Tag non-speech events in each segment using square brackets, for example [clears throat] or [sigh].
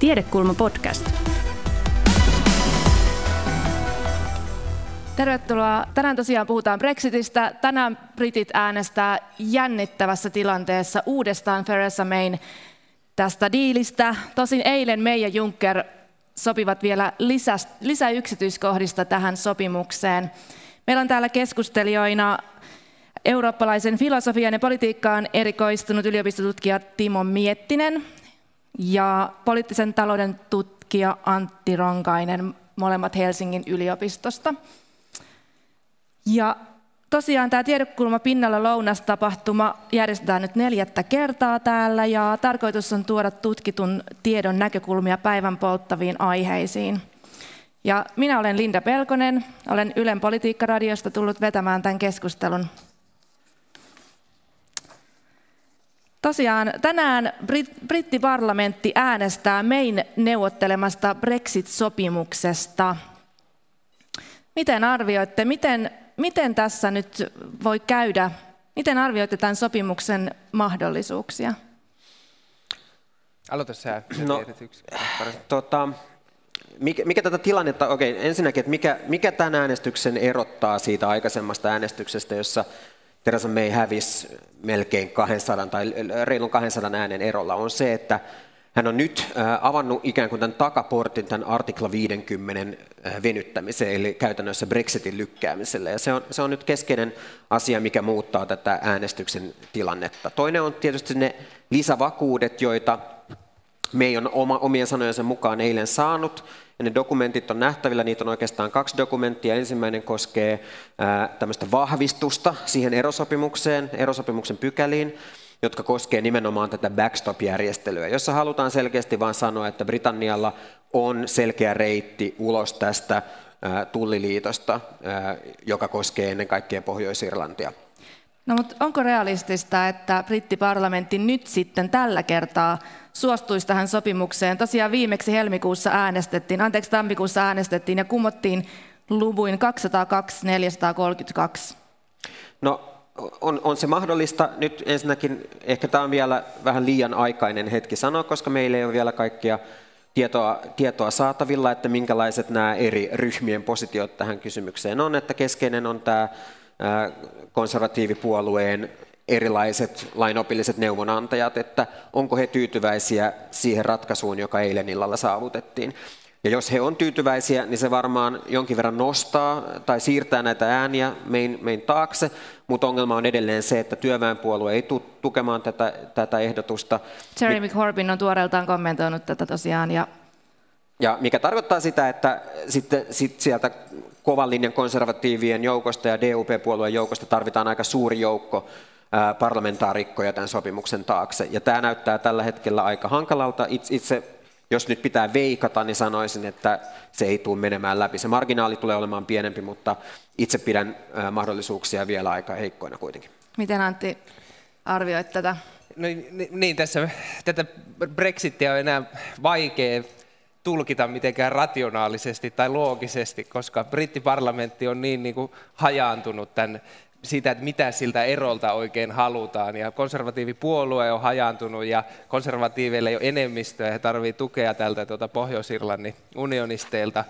Tiedekulma podcast. Tervetuloa. Tänään tosiaan puhutaan Brexitistä. Tänään britit äänestää jännittävässä tilanteessa uudestaan Theresa Mayn tästä diilistä. Tosin eilen May ja Juncker sopivat vielä lisä, tähän sopimukseen. Meillä on täällä keskustelijoina eurooppalaisen filosofian ja politiikkaan erikoistunut yliopistotutkija Timo Miettinen ja poliittisen talouden tutkija Antti Ronkainen, molemmat Helsingin yliopistosta. Ja tosiaan tämä tiedekulma pinnalla lounastapahtuma järjestetään nyt neljättä kertaa täällä ja tarkoitus on tuoda tutkitun tiedon näkökulmia päivän polttaviin aiheisiin. Ja minä olen Linda Pelkonen, olen Ylen politiikkaradiosta tullut vetämään tämän keskustelun. Tosiaan tänään Brit- brittiparlamentti äänestää mein neuvottelemasta Brexit-sopimuksesta. Miten arvioitte, miten, miten tässä nyt voi käydä? Miten arvioitte tämän sopimuksen mahdollisuuksia? Aloita sä. No, tota, mikä, mikä tätä tilannetta, okei, ensinnäkin, että mikä, mikä tämän äänestyksen erottaa siitä aikaisemmasta äänestyksestä, jossa Theresa May hävisi melkein 200 tai reilun 200 äänen erolla, on se, että hän on nyt avannut ikään kuin tämän takaportin tämän artikla 50 venyttämiseen, eli käytännössä Brexitin lykkäämiselle. Ja se on, se on nyt keskeinen asia, mikä muuttaa tätä äänestyksen tilannetta. Toinen on tietysti ne lisävakuudet, joita May on oma, omien sanojensa mukaan eilen saanut, ja ne dokumentit on nähtävillä, niitä on oikeastaan kaksi dokumenttia. Ensimmäinen koskee tämmöistä vahvistusta siihen erosopimukseen, erosopimuksen pykäliin, jotka koskee nimenomaan tätä backstop-järjestelyä, jossa halutaan selkeästi vain sanoa, että Britannialla on selkeä reitti ulos tästä tulliliitosta, joka koskee ennen kaikkea Pohjois-Irlantia. No mutta onko realistista, että brittiparlamentti nyt sitten tällä kertaa suostuisi tähän sopimukseen? Tosiaan viimeksi helmikuussa äänestettiin, anteeksi tammikuussa äänestettiin ja kumottiin luvuin 202-432. No on, on se mahdollista. Nyt ensinnäkin ehkä tämä on vielä vähän liian aikainen hetki sanoa, koska meillä ei ole vielä kaikkia tietoa, tietoa saatavilla, että minkälaiset nämä eri ryhmien positiot tähän kysymykseen on. Että keskeinen on tämä konservatiivipuolueen erilaiset lainopilliset neuvonantajat, että onko he tyytyväisiä siihen ratkaisuun, joka eilen illalla saavutettiin. Ja jos he on tyytyväisiä, niin se varmaan jonkin verran nostaa tai siirtää näitä ääniä mein, mein taakse, mutta ongelma on edelleen se, että työväenpuolue ei tule tukemaan tätä, tätä ehdotusta. Jeremy Corbyn on tuoreeltaan kommentoinut tätä tosiaan. Ja... Ja mikä tarkoittaa sitä, että sitten sit sieltä kovan linjan konservatiivien joukosta ja DUP-puolueen joukosta tarvitaan aika suuri joukko parlamentaarikkoja tämän sopimuksen taakse. Ja tämä näyttää tällä hetkellä aika hankalalta. Itse, jos nyt pitää veikata, niin sanoisin, että se ei tule menemään läpi. Se marginaali tulee olemaan pienempi, mutta itse pidän mahdollisuuksia vielä aika heikkoina kuitenkin. Miten Antti arvioit tätä? No, niin, tässä tätä Brexitia on enää vaikea tulkita mitenkään rationaalisesti tai loogisesti, koska brittiparlamentti on niin, niin kuin hajaantunut tämän siitä, että mitä siltä erolta oikein halutaan. Ja konservatiivipuolue on hajaantunut ja konservatiiveille ei ole enemmistöä, he tarvitsevat tukea tältä tuota Pohjois-Irlannin unionisteilta.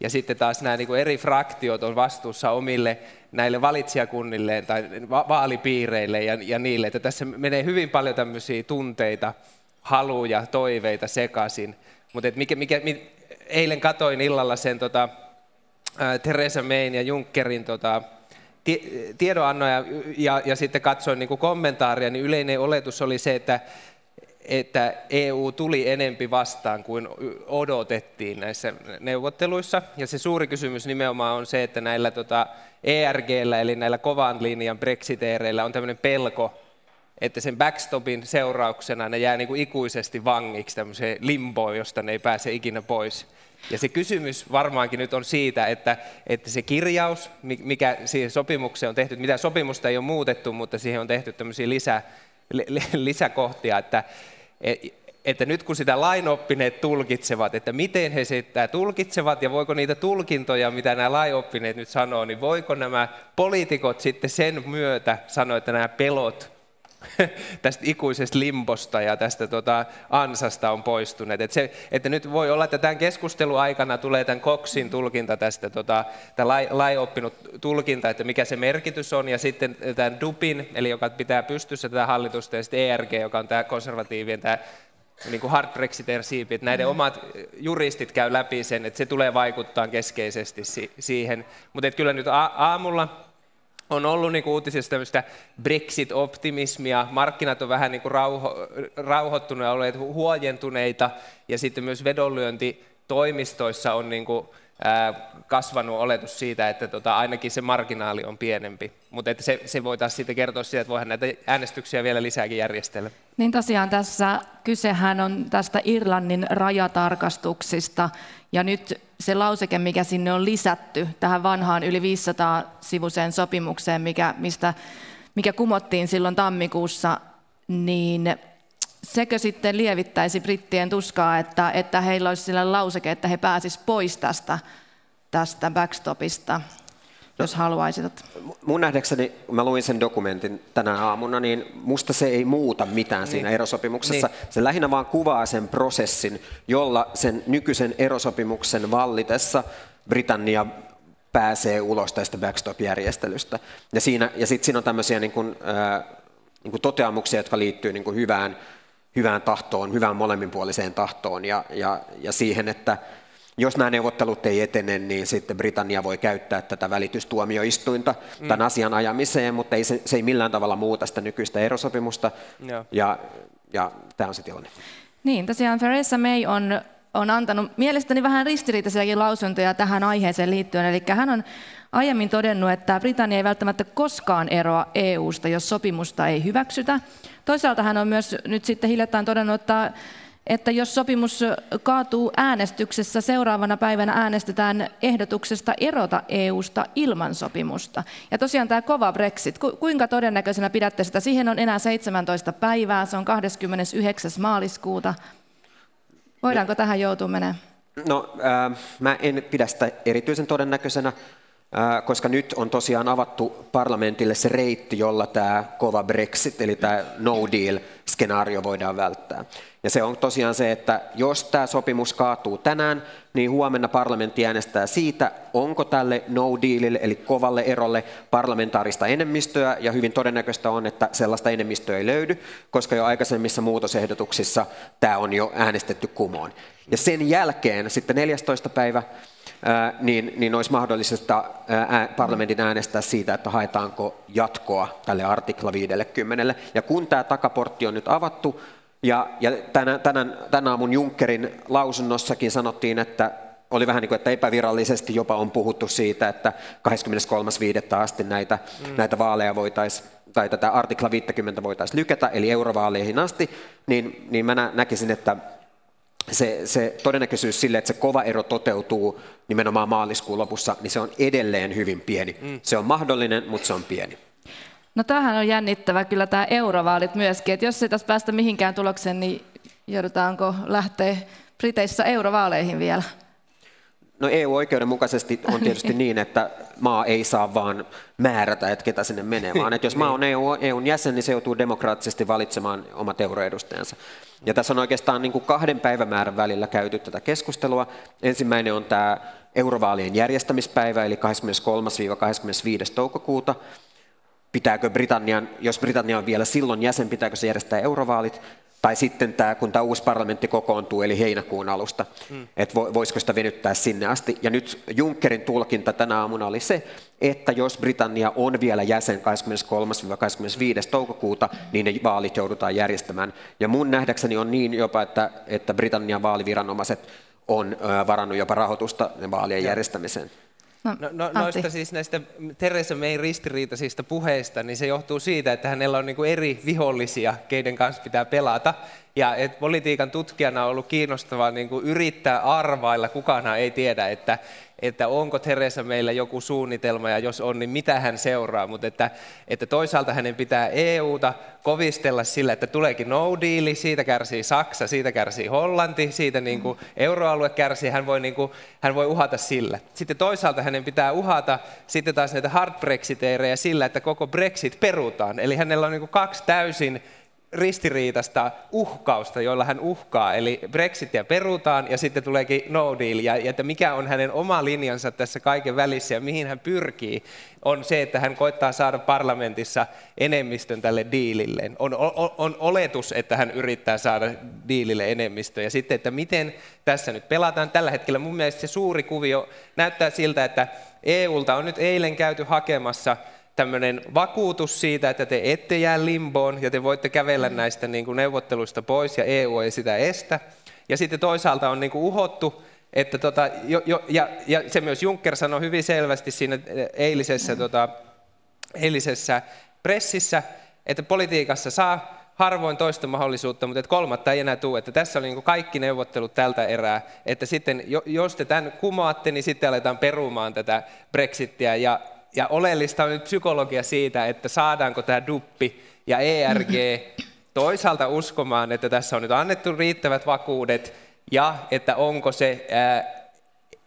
Ja sitten taas nämä niin kuin eri fraktiot on vastuussa omille näille valitsijakunnille tai va- vaalipiireille ja, ja niille. Että tässä menee hyvin paljon tämmöisiä tunteita, haluja, toiveita sekaisin. Mutta mikä, mikä, eilen katoin illalla sen tota, Theresa Mayn ja Junckerin tota, tiedonannoja ja, ja sitten katsoin niin kommentaaria, niin yleinen oletus oli se, että, että EU tuli enempi vastaan kuin odotettiin näissä neuvotteluissa. Ja se suuri kysymys nimenomaan on se, että näillä tota, ERGllä, eli näillä kovan linjan brexiteereillä on tämmöinen pelko, että sen backstopin seurauksena ne jää niin kuin ikuisesti vangiksi tämmöiseen limboon, josta ne ei pääse ikinä pois. Ja se kysymys varmaankin nyt on siitä, että, että se kirjaus, mikä siihen sopimukseen on tehty, mitä sopimusta ei ole muutettu, mutta siihen on tehty tämmöisiä lisä, lisäkohtia, että, että nyt kun sitä lainoppineet tulkitsevat, että miten he sitä tulkitsevat ja voiko niitä tulkintoja, mitä nämä lainoppineet nyt sanoo, niin voiko nämä poliitikot sitten sen myötä sanoa, että nämä pelot [laughs] tästä ikuisesta limposta ja tästä tota, ansasta on poistuneet. Et se, että nyt voi olla, että tämän keskustelun aikana tulee tämän Coxin tulkinta tästä, tota, tämä lai, lai oppinut tulkinta, että mikä se merkitys on, ja sitten tämän DUPin, eli joka pitää pystyssä tätä hallitusta, ja sitten ERG, joka on tämä konservatiivien tämä niin kuin hard brexiter siipi, että näiden omat juristit käy läpi sen, että se tulee vaikuttaa keskeisesti siihen. Mutta kyllä nyt aamulla on ollut niin kuin uutisissa tämmöistä Brexit-optimismia, markkinat on vähän niin kuin rauho, rauhoittuneet olleet huojentuneita, ja sitten myös vedonlyönti toimistoissa on niin kuin kasvanut oletus siitä, että tota, ainakin se marginaali on pienempi. Mutta että se, se voi taas sitten kertoa siitä, että voihan näitä äänestyksiä vielä lisääkin järjestellä. Niin tosiaan tässä kysehän on tästä Irlannin rajatarkastuksista. Ja nyt se lauseke, mikä sinne on lisätty tähän vanhaan yli 500 sivuseen sopimukseen, mikä, mistä, mikä kumottiin silloin tammikuussa, niin sekö sitten lievittäisi brittien tuskaa, että, että heillä olisi sillä lauseke, että he pääsisivät pois tästä, tästä backstopista, jos haluaisivat? Mun nähdäkseni, kun mä luin sen dokumentin tänä aamuna, niin musta se ei muuta mitään siinä niin. erosopimuksessa. Niin. Se lähinnä vaan kuvaa sen prosessin, jolla sen nykyisen erosopimuksen vallitessa Britannia pääsee ulos tästä backstop-järjestelystä. Ja, siinä, ja sitten siinä on tämmöisiä niin kuin, äh, niin kuin toteamuksia, jotka liittyy niin kuin hyvään hyvään tahtoon, hyvään molemminpuoliseen tahtoon ja, ja, ja siihen, että jos nämä neuvottelut ei etene, niin sitten Britannia voi käyttää tätä välitystuomioistuinta mm. tämän asian ajamiseen, mutta ei se, se ei millään tavalla muuta sitä nykyistä erosopimusta. Ja, ja, ja tämä on se tilanne. Niin, tosiaan Theresa May on, on antanut mielestäni vähän ristiriitaisiakin lausuntoja tähän aiheeseen liittyen. Eli hän on aiemmin todennut, että Britannia ei välttämättä koskaan eroa EU-sta, jos sopimusta ei hyväksytä. Toisaalta hän on myös nyt sitten hiljattain todennut, että että jos sopimus kaatuu äänestyksessä, seuraavana päivänä äänestetään ehdotuksesta erota EUsta ilman sopimusta. Ja tosiaan tämä kova Brexit, kuinka todennäköisenä pidätte sitä? Siihen on enää 17 päivää, se on 29. maaliskuuta. Voidaanko tähän joutua menemään? No, äh, mä en pidä sitä erityisen todennäköisenä koska nyt on tosiaan avattu parlamentille se reitti, jolla tämä kova Brexit, eli tämä no deal-skenaario voidaan välttää. Ja se on tosiaan se, että jos tämä sopimus kaatuu tänään, niin huomenna parlamentti äänestää siitä, onko tälle no dealille, eli kovalle erolle parlamentaarista enemmistöä, ja hyvin todennäköistä on, että sellaista enemmistöä ei löydy, koska jo aikaisemmissa muutosehdotuksissa tämä on jo äänestetty kumoon. Ja sen jälkeen sitten 14. päivä niin, niin olisi mahdollista parlamentin äänestää siitä, että haetaanko jatkoa tälle artikla 50. Ja kun tämä takaportti on nyt avattu, ja, ja tänä, tänään, tänä aamun Junckerin lausunnossakin sanottiin, että oli vähän niin kuin, että epävirallisesti jopa on puhuttu siitä, että 23.5. asti näitä, mm. näitä vaaleja voitaisiin, tai tätä artikla 50 voitaisiin lykätä, eli eurovaaleihin asti, niin, niin mä näkisin, että se, se todennäköisyys sille, että se kova ero toteutuu nimenomaan maaliskuun lopussa, niin se on edelleen hyvin pieni. Mm. Se on mahdollinen, mutta se on pieni. No tämähän on jännittävä kyllä tämä eurovaalit myöskin, että jos ei tässä päästä mihinkään tulokseen, niin joudutaanko lähteä Briteissä eurovaaleihin vielä? No EU-oikeuden mukaisesti on tietysti [laughs] niin, että maa ei saa vaan määrätä, että ketä sinne menee, vaan että jos maa on EU, EUn jäsen, niin se joutuu demokraattisesti valitsemaan omat euroedustajansa. Ja tässä on oikeastaan niin kuin kahden päivämäärän välillä käyty tätä keskustelua. Ensimmäinen on tämä eurovaalien järjestämispäivä, eli 23-25. toukokuuta. Pitääkö Britannian, jos Britannia on vielä silloin jäsen, pitääkö se järjestää eurovaalit? Tai sitten tämä, kun tämä uusi parlamentti kokoontuu, eli heinäkuun alusta, mm. että voisiko sitä venyttää sinne asti. Ja nyt Junckerin tulkinta tänä aamuna oli se, että jos Britannia on vielä jäsen 23-25. toukokuuta, niin ne vaalit joudutaan järjestämään. Ja mun nähdäkseni on niin jopa, että, että Britannian vaaliviranomaiset on varannut jopa rahoitusta vaalien järjestämiseen. No, no, no, noista siis näistä Teresa May ristiriitaisista puheista, niin se johtuu siitä, että hänellä on niin kuin eri vihollisia, keiden kanssa pitää pelata. Ja että politiikan tutkijana on ollut kiinnostavaa niin kuin yrittää arvailla, kukaan ei tiedä, että, että onko Teresa meillä joku suunnitelma ja jos on, niin mitä hän seuraa. Mutta että, että toisaalta hänen pitää EUta kovistella sillä, että tuleekin no deal, siitä kärsii Saksa, siitä kärsii Hollanti, siitä niin kuin euroalue kärsii, hän voi, niin kuin, hän voi uhata sillä. Sitten toisaalta hänen pitää uhata sitten taas näitä hard brexiteerejä sillä, että koko Brexit perutaan. Eli hänellä on niin kuin kaksi täysin ristiriitasta uhkausta, joilla hän uhkaa. Eli Brexitia perutaan ja sitten tuleekin no deal. Ja, ja että mikä on hänen oma linjansa tässä kaiken välissä ja mihin hän pyrkii, on se, että hän koittaa saada parlamentissa enemmistön tälle diilille. On, on, on oletus, että hän yrittää saada diilille enemmistö. Ja sitten, että miten tässä nyt pelataan. Tällä hetkellä mun mielestä se suuri kuvio näyttää siltä, että EUlta on nyt eilen käyty hakemassa – tämmöinen vakuutus siitä, että te ette jää limboon ja te voitte kävellä mm. näistä niin kuin neuvotteluista pois ja EU ei sitä estä. Ja sitten toisaalta on niin kuin uhottu, että tota, jo, jo, ja, ja se myös Juncker sanoi hyvin selvästi siinä eilisessä, tota, eilisessä pressissä, että politiikassa saa harvoin toista mahdollisuutta, mutta että kolmatta ei enää tule. Että tässä oli niin kaikki neuvottelut tältä erää, että sitten jos te tämän kumoatte, niin sitten aletaan perumaan tätä Brexittiä. Ja ja oleellista on nyt psykologia siitä, että saadaanko tämä duppi ja ERG [clears throat] toisaalta uskomaan, että tässä on nyt annettu riittävät vakuudet ja että onko se ää,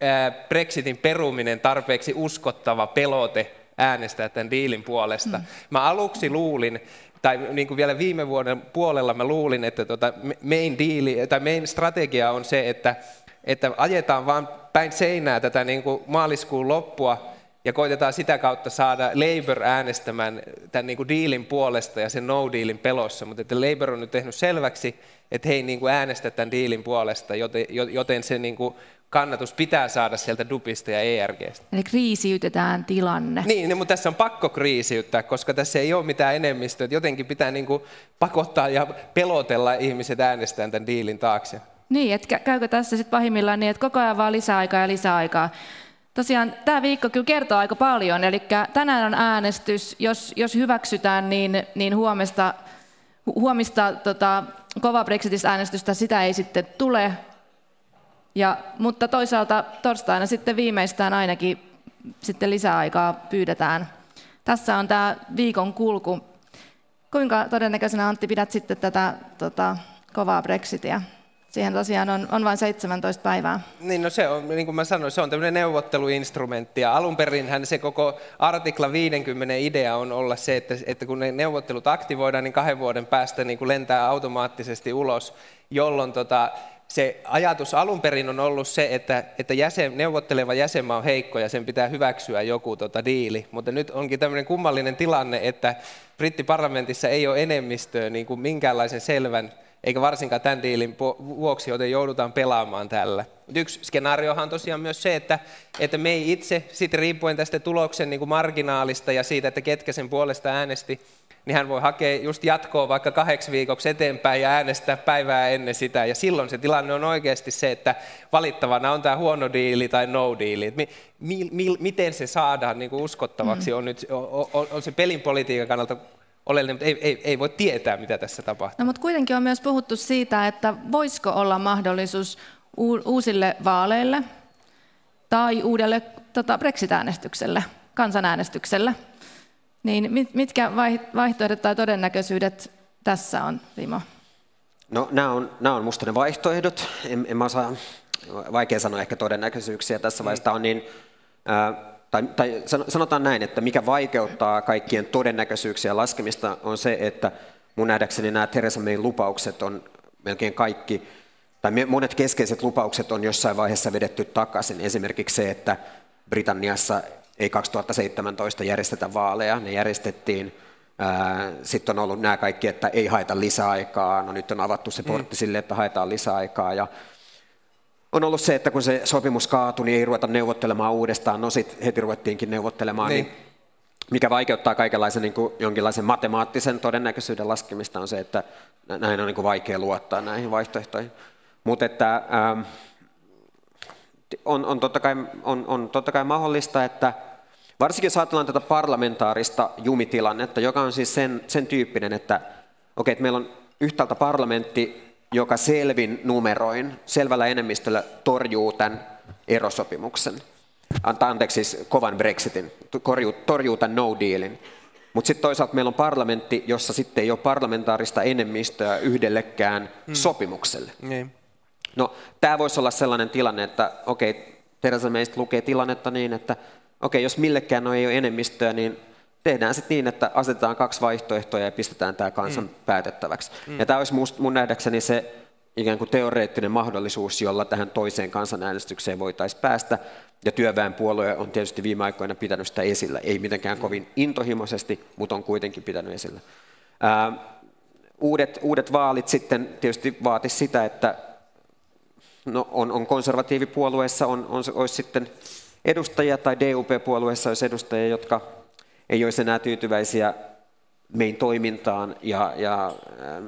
ää, Brexitin peruminen tarpeeksi uskottava pelote äänestää tämän diilin puolesta. Mm. Mä aluksi luulin, tai niin kuin vielä viime vuoden puolella mä luulin, että tota main, deal, tai main strategia on se, että, että ajetaan vaan päin seinää tätä niin kuin maaliskuun loppua, ja koitetaan sitä kautta saada Labour äänestämään tämän niin kuin dealin puolesta ja sen no-dealin pelossa, mutta että Labour on nyt tehnyt selväksi, että he ei niin kuin äänestä tämän dealin puolesta, joten, joten se niin kuin kannatus pitää saada sieltä Dupista ja ERGstä. Eli kriisiytetään tilanne. Niin, niin, mutta tässä on pakko kriisiyttää, koska tässä ei ole mitään enemmistöä. Jotenkin pitää niin kuin pakottaa ja pelotella ihmiset äänestämään tämän diilin taakse. Niin, että käykö tässä sitten pahimmillaan niin, että koko ajan vaan lisäaikaa ja lisäaikaa. Tosiaan tämä viikko kyllä kertoo aika paljon, eli tänään on äänestys, jos, jos hyväksytään, niin, niin huomesta, huomista tota, kova Brexitistä-äänestystä sitä ei sitten tule, ja, mutta toisaalta torstaina sitten viimeistään ainakin sitten lisäaikaa pyydetään. Tässä on tämä viikon kulku. Kuinka todennäköisenä Antti pidät sitten tätä tota, kovaa Brexitia? Siihen tosiaan on, on vain 17 päivää. Niin, no se on, niin kuin mä sanoin, se on tämmöinen neuvotteluinstrumentti. Ja alun perin se koko artikla 50 idea on olla se, että, että kun ne neuvottelut aktivoidaan, niin kahden vuoden päästä niin kuin lentää automaattisesti ulos, jolloin tota, se ajatus alun perin on ollut se, että, että jäsen, neuvotteleva jäsenmaa on heikko ja sen pitää hyväksyä joku tota, diili. Mutta nyt onkin tämmöinen kummallinen tilanne, että brittiparlamentissa ei ole enemmistöä niin kuin minkäänlaisen selvän eikä varsinkaan tämän diilin vuoksi, joten joudutaan pelaamaan tällä. Mutta yksi skenaariohan on tosiaan myös se, että, että me ei itse, sitten riippuen tästä tuloksen niin kuin marginaalista ja siitä, että ketkä sen puolesta äänesti, niin hän voi hakea just jatkoa vaikka kahdeksi viikoksi eteenpäin ja äänestää päivää ennen sitä. Ja silloin se tilanne on oikeasti se, että valittavana on tämä huono diili tai no diili. Mi, mi, mi, miten se saadaan niin kuin uskottavaksi mm. on, nyt, on, on, on se pelin politiikan kannalta oleellinen, mutta ei, ei, ei voi tietää, mitä tässä tapahtuu. No, mutta kuitenkin on myös puhuttu siitä, että voisiko olla mahdollisuus uusille vaaleille tai uudelle tota, Brexit-äänestykselle, kansanäänestykselle. Niin mitkä vaihtoehdot tai todennäköisyydet tässä on, Timo? No nämä on, nämä on musta ne vaihtoehdot. En, en mä osaa, vaikea sanoa ehkä todennäköisyyksiä tässä mm. vaiheessa. on niin, äh, tai, tai sanotaan näin, että mikä vaikeuttaa kaikkien todennäköisyyksiä laskemista on se, että mun nähdäkseni nämä Theresa Mayn lupaukset on melkein kaikki, tai monet keskeiset lupaukset on jossain vaiheessa vedetty takaisin. Esimerkiksi se, että Britanniassa ei 2017 järjestetä vaaleja, ne järjestettiin. Sitten on ollut nämä kaikki, että ei haeta lisäaikaa. No nyt on avattu se portti mm. sille, että haetaan lisäaikaa. Ja on ollut se, että kun se sopimus kaatui, niin ei ruveta neuvottelemaan uudestaan. No sitten heti ruvettiinkin neuvottelemaan. Niin. Niin mikä vaikeuttaa kaikenlaisen niin kuin jonkinlaisen matemaattisen todennäköisyyden laskemista on se, että näin on niin kuin vaikea luottaa näihin vaihtoehtoihin. Mutta että ähm, on, on, totta kai, on, on totta kai mahdollista, että varsinkin jos ajatellaan tätä parlamentaarista jumitilannetta, joka on siis sen, sen tyyppinen, että, okay, että meillä on yhtäältä parlamentti, joka selvin numeroin, selvällä enemmistöllä torjuu tämän erosopimuksen. antaa anteeksi siis kovan Brexitin, torjuu, torjuu tämän no dealin. Mutta sitten toisaalta meillä on parlamentti, jossa sitten ei ole parlamentaarista enemmistöä yhdellekään hmm. sopimukselle. Niin. No, tämä voisi olla sellainen tilanne, että okei, Teresa meistä lukee tilannetta niin, että okei, jos millekään no ei ole enemmistöä, niin tehdään sitten niin, että asetetaan kaksi vaihtoehtoa ja pistetään tämä kansan mm. päätettäväksi. Mm. Ja tämä olisi must, mun nähdäkseni se ikään kuin teoreettinen mahdollisuus, jolla tähän toiseen kansanäänestykseen voitaisiin päästä. Ja työväenpuolue on tietysti viime aikoina pitänyt sitä esillä. Ei mitenkään kovin intohimoisesti, mutta on kuitenkin pitänyt esillä. Ää, uudet, uudet vaalit sitten tietysti vaati sitä, että no, on, on konservatiivipuolueessa on, on, olisi sitten edustajia tai DUP-puolueessa olisi edustajia, jotka ei olisi enää tyytyväisiä meidän toimintaan ja, ja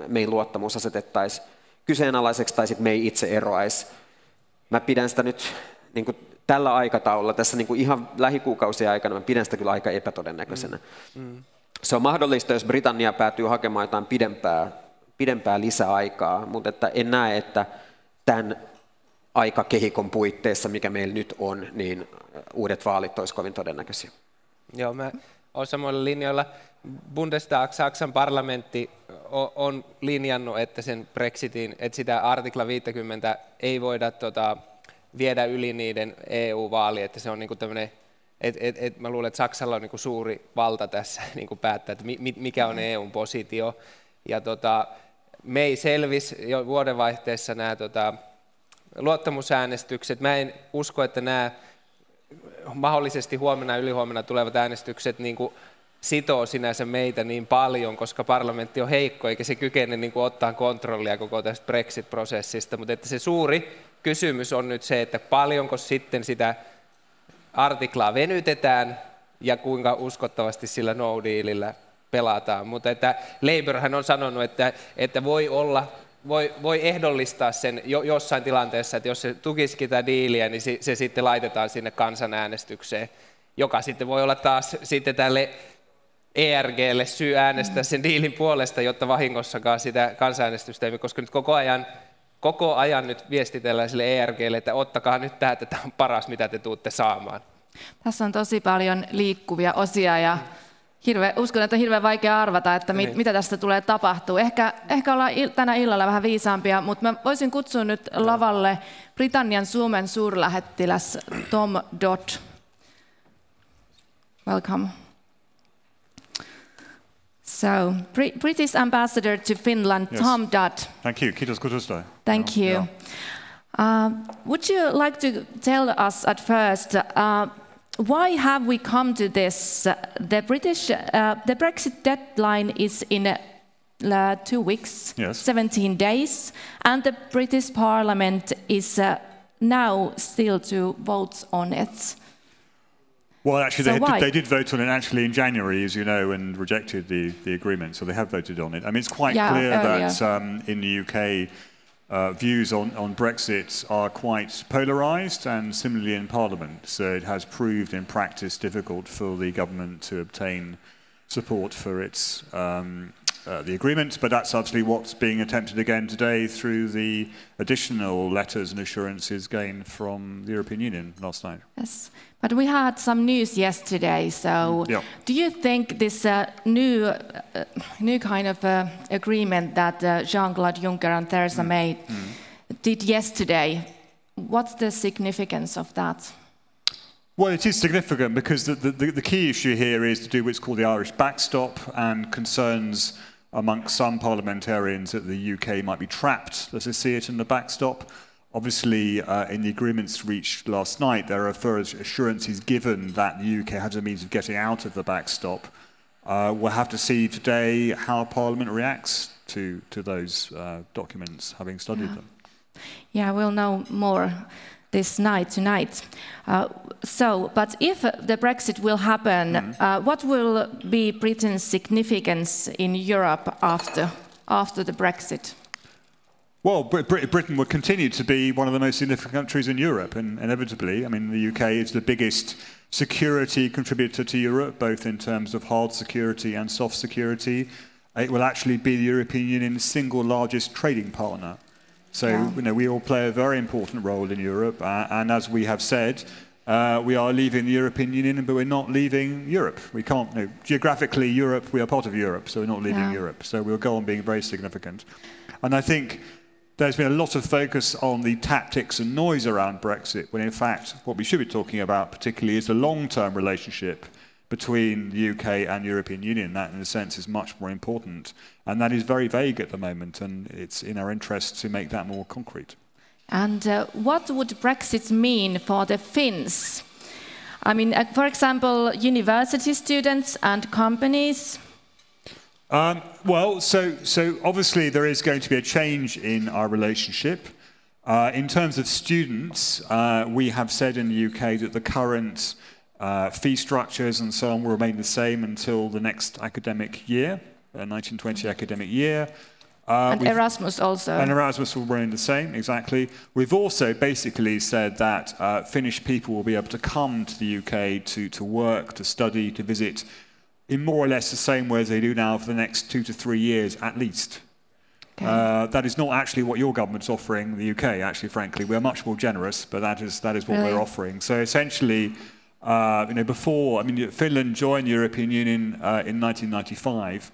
meidän luottamus asetettaisiin kyseenalaiseksi tai sitten me ei itse eroaisi. Mä pidän sitä nyt niin kuin tällä aikataululla, tässä niin kuin ihan lähikuukausien aikana, mä pidän sitä kyllä aika epätodennäköisenä. Mm. Mm. Se on mahdollista, jos Britannia päätyy hakemaan jotain pidempää, pidempää lisäaikaa, mutta että en näe, että tämän aikakehikon puitteissa, mikä meillä nyt on, niin uudet vaalit olisi kovin todennäköisiä. Joo, mä olen samoilla linjoilla. Bundestag, Saksan parlamentti on linjannut, että sen Brexitin, että sitä artikla 50 ei voida tota, viedä yli niiden EU-vaali, että se on niin tämmöinen, et, et, et mä luulen, että Saksalla on niin suuri valta tässä [laughs] niin päättää, että mi, mikä on EUn positio. Ja tota, me ei selvisi jo vuodenvaihteessa nämä tota, luottamusäänestykset. Mä en usko, että nämä mahdollisesti huomenna ja ylihuomenna tulevat äänestykset niin kuin sitoo sinänsä meitä niin paljon, koska parlamentti on heikko eikä se kykene niin kuin ottaa kontrollia koko tästä Brexit-prosessista. Mutta että se suuri kysymys on nyt se, että paljonko sitten sitä artiklaa venytetään ja kuinka uskottavasti sillä no dealillä pelataan. Mutta että Labourhan on sanonut, että, että voi olla voi, voi ehdollistaa sen jo, jossain tilanteessa, että jos se tukisikin tätä diiliä, niin se, se sitten laitetaan sinne kansanäänestykseen, joka sitten voi olla taas sitten tälle ERGlle syy äänestää sen diilin puolesta, jotta vahingossakaan sitä kansanäänestystä ei, koska nyt koko ajan, koko ajan nyt viestitellään sille ERGlle, että ottakaa nyt tämä, että tämä on paras, mitä te tuutte saamaan. Tässä on tosi paljon liikkuvia osia ja hirve, uskon, että on hirveän vaikea arvata, että mit, niin. mitä tästä tulee tapahtuu. Ehkä, ehkä ollaan il, tänä illalla vähän viisaampia, mutta mä voisin kutsua nyt lavalle Britannian Suomen suurlähettiläs Tom Dodd. Welcome. So, British Ambassador to Finland, yes. Tom Dodd. Thank you. Kiitos kutsusta. Thank you. Yeah. Uh, would you like to tell us at first uh, why have we come to this? The British, uh, the Brexit deadline is in uh, two weeks, yes. 17 days, and the British Parliament is uh, now still to vote on it. Well, actually, so they, did, they, did, vote on it actually in January, as you know, and rejected the, the agreement. So they have voted on it. I mean, it's quite yeah, clear earlier. that um, in the UK, uh, views on, on Brexit are quite polarised, and similarly in Parliament. So it has proved in practice difficult for the government to obtain support for its um, uh, the agreement, but that's actually what's being attempted again today through the additional letters and assurances gained from the European Union last night. Yes, but we had some news yesterday. So, yeah. do you think this uh, new, uh, new kind of uh, agreement that uh, Jean-Claude Juncker and Theresa mm. May mm. did yesterday, what's the significance of that? Well, it is significant because the, the, the, key issue here is to do what's called the Irish backstop and concerns amongst some parliamentarians that the UK might be trapped, as they see it, in the backstop. Obviously, uh, in the agreements reached last night, there are further assurances given that the UK has a means of getting out of the backstop. Uh, we'll have to see today how Parliament reacts to, to those uh, documents, having studied yeah. them. Yeah, we'll know more this night tonight. Uh, so, but if the Brexit will happen, mm. uh, what will be Britain's significance in Europe after after the Brexit? Well, Britain will continue to be one of the most significant countries in Europe, and inevitably, I mean, the UK is the biggest security contributor to Europe, both in terms of hard security and soft security. It will actually be the European Union's single largest trading partner. So, yeah. you know, we all play a very important role in Europe, uh, and as we have said, Uh, we are leaving the European Union, but we're not leaving Europe. We can't, no, geographically, Europe, we are part of Europe, so we're not leaving yeah. Europe. So we'll go on being very significant. And I think there's been a lot of focus on the tactics and noise around Brexit, when in fact, what we should be talking about particularly is the long term relationship between the UK and European Union. That, in a sense, is much more important. And that is very vague at the moment, and it's in our interest to make that more concrete. And uh, what would Brexit mean for the Finns? I mean, uh, for example, university students and companies. Um, well, so, so obviously there is going to be a change in our relationship. Uh, in terms of students, uh, we have said in the UK that the current uh, fee structures and so on will remain the same until the next academic year, 1920 uh, academic year. Uh, and Erasmus also. And Erasmus will remain the same, exactly. We've also basically said that uh, Finnish people will be able to come to the UK to, to work, to study, to visit in more or less the same way as they do now for the next two to three years at least. Okay. Uh, that is not actually what your government's offering the UK, actually, frankly. We're much more generous, but that is, that is what really? we're offering. So essentially, uh, you know, before, I mean, Finland joined the European Union uh, in 1995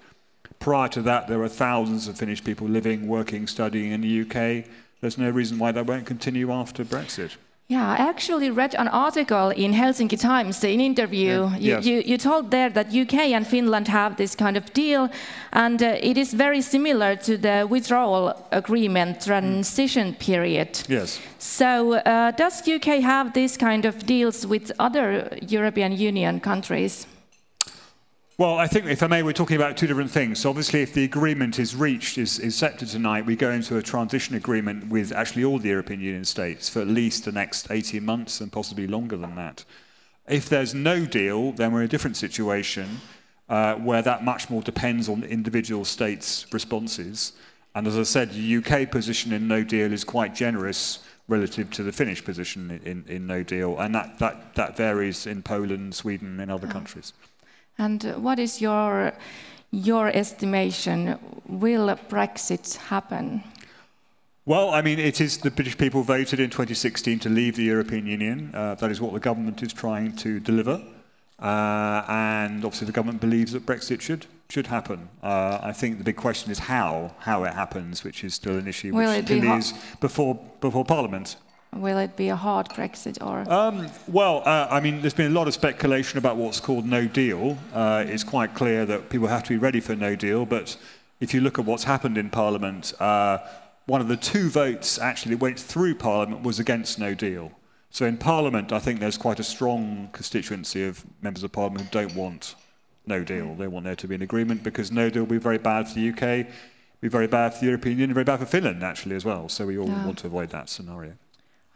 Prior to that, there were thousands of Finnish people living, working, studying in the UK. There's no reason why that won't continue after Brexit. Yeah, I actually read an article in Helsinki Times, an interview. Yeah. You, yes. you, you, told there that UK and Finland have this kind of deal, and uh, it is very similar to the withdrawal agreement transition period. Yes. So, uh, does UK have this kind of deals with other European Union countries? Well, I think, if I may, we're talking about two different things. So obviously, if the agreement is reached, is, is set tonight, we go into a transition agreement with actually all the European Union states for at least the next 18 months and possibly longer than that. If there's no deal, then we're in a different situation uh, where that much more depends on individual states' responses. And as I said, the UK position in no deal is quite generous relative to the Finnish position in, in, in no deal, and that, that, that varies in Poland, Sweden, and other countries. And what is your, your estimation? Will Brexit happen? Well, I mean, it is the British people voted in 2016 to leave the European Union. Uh, that is what the government is trying to deliver. Uh, and obviously, the government believes that Brexit should should happen. Uh, I think the big question is how how it happens, which is still an issue Will which is before before Parliament. Will it be a hard Brexit or? Um, well, uh, I mean, there's been a lot of speculation about what's called no deal. Uh, it's quite clear that people have to be ready for no deal, but if you look at what's happened in Parliament, uh, one of the two votes actually that went through Parliament was against no deal. So in Parliament, I think there's quite a strong constituency of members of Parliament who don't want no deal. They want there to be an agreement because no deal will be very bad for the UK, be very bad for the European Union, very bad for Finland actually as well. So we all yeah. want to avoid that scenario.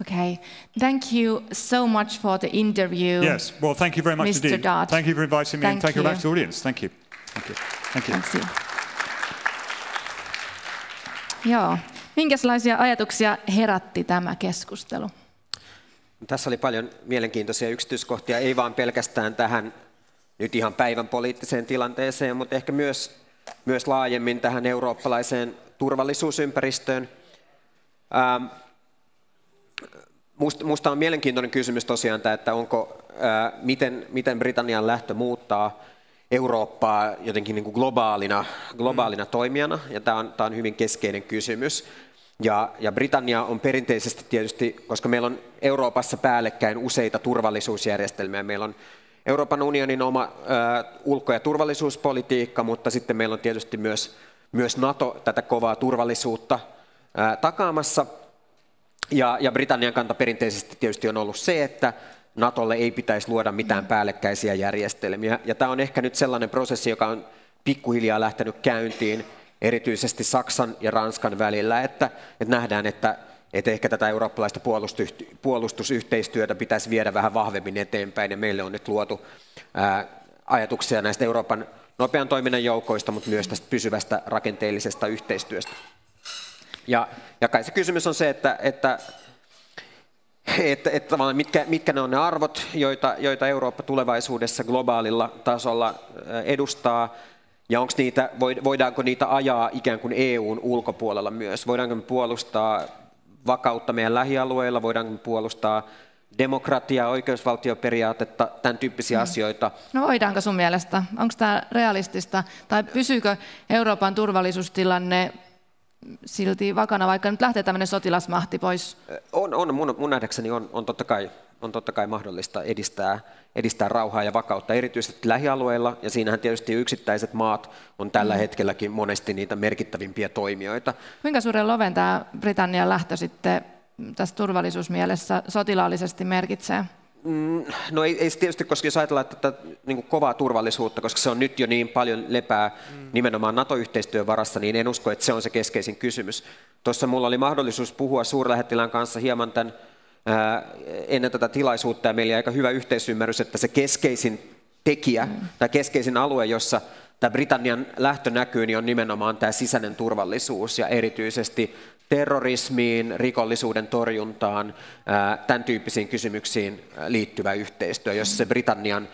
Okay. Thank you so much for the interview. Yes. Well, thank you very much Mr. indeed. Dodd. Thank you for inviting me thank and thank you very much to the audience. Thank you. Thank you. Thank you. Thank you. Joo. Minkälaisia ajatuksia herätti tämä keskustelu? Tässä oli paljon mielenkiintoisia yksityiskohtia, ei vaan pelkästään tähän nyt ihan päivän poliittiseen tilanteeseen, mutta ehkä myös, myös laajemmin tähän eurooppalaiseen turvallisuusympäristöön. Ähm, Musta, musta on mielenkiintoinen kysymys tosiaan tämä, että onko, ää, miten, miten Britannian lähtö muuttaa Eurooppaa jotenkin niin kuin globaalina, globaalina mm. toimijana, ja tämä on, tämä on hyvin keskeinen kysymys. Ja, ja Britannia on perinteisesti tietysti, koska meillä on Euroopassa päällekkäin useita turvallisuusjärjestelmiä, meillä on Euroopan unionin oma ää, ulko- ja turvallisuuspolitiikka, mutta sitten meillä on tietysti myös, myös NATO tätä kovaa turvallisuutta ää, takaamassa, ja, ja Britannian kanta perinteisesti tietysti on ollut se, että Natolle ei pitäisi luoda mitään päällekkäisiä järjestelmiä. Ja tämä on ehkä nyt sellainen prosessi, joka on pikkuhiljaa lähtenyt käyntiin, erityisesti Saksan ja Ranskan välillä, että, että nähdään, että, että ehkä tätä eurooppalaista puolustusyhteistyötä pitäisi viedä vähän vahvemmin eteenpäin. Ja meille on nyt luotu ää, ajatuksia näistä Euroopan nopean toiminnan joukoista, mutta myös tästä pysyvästä rakenteellisesta yhteistyöstä. Ja, ja kai se kysymys on se, että, että, että, että mitkä, mitkä ne on ne arvot, joita, joita Eurooppa tulevaisuudessa globaalilla tasolla edustaa, ja onko niitä, voidaanko niitä ajaa ikään kuin EUn ulkopuolella myös? Voidaanko me puolustaa vakautta meidän lähialueilla, voidaanko me puolustaa demokratiaa, oikeusvaltioperiaatetta, tämän tyyppisiä mm. asioita. No voidaanko sun mielestä? Onko tämä realistista? Tai pysyykö Euroopan turvallisuustilanne silti vakana, vaikka nyt lähtee tämmöinen sotilasmahti pois? On, on mun, mun nähdäkseni on, on, totta kai, on totta kai mahdollista edistää, edistää rauhaa ja vakautta, erityisesti lähialueilla, ja siinähän tietysti yksittäiset maat on tällä mm. hetkelläkin monesti niitä merkittävimpiä toimijoita. Kuinka suuren loven tämä Britannian lähtö sitten tässä turvallisuusmielessä sotilaallisesti merkitsee? Mm, no ei, ei tietysti, koska jos ajatellaan tätä niin kovaa turvallisuutta, koska se on nyt jo niin paljon lepää mm. nimenomaan NATO-yhteistyön varassa, niin en usko, että se on se keskeisin kysymys. Tuossa mulla oli mahdollisuus puhua suurlähettilään kanssa hieman tämän, ää, ennen tätä tilaisuutta, ja meillä oli aika hyvä yhteisymmärrys, että se keskeisin tekijä mm. tai keskeisin alue, jossa tämä Britannian lähtö näkyy, niin on nimenomaan tämä sisäinen turvallisuus ja erityisesti terrorismiin, rikollisuuden torjuntaan, tämän tyyppisiin kysymyksiin liittyvä yhteistyö, jossa se Britannian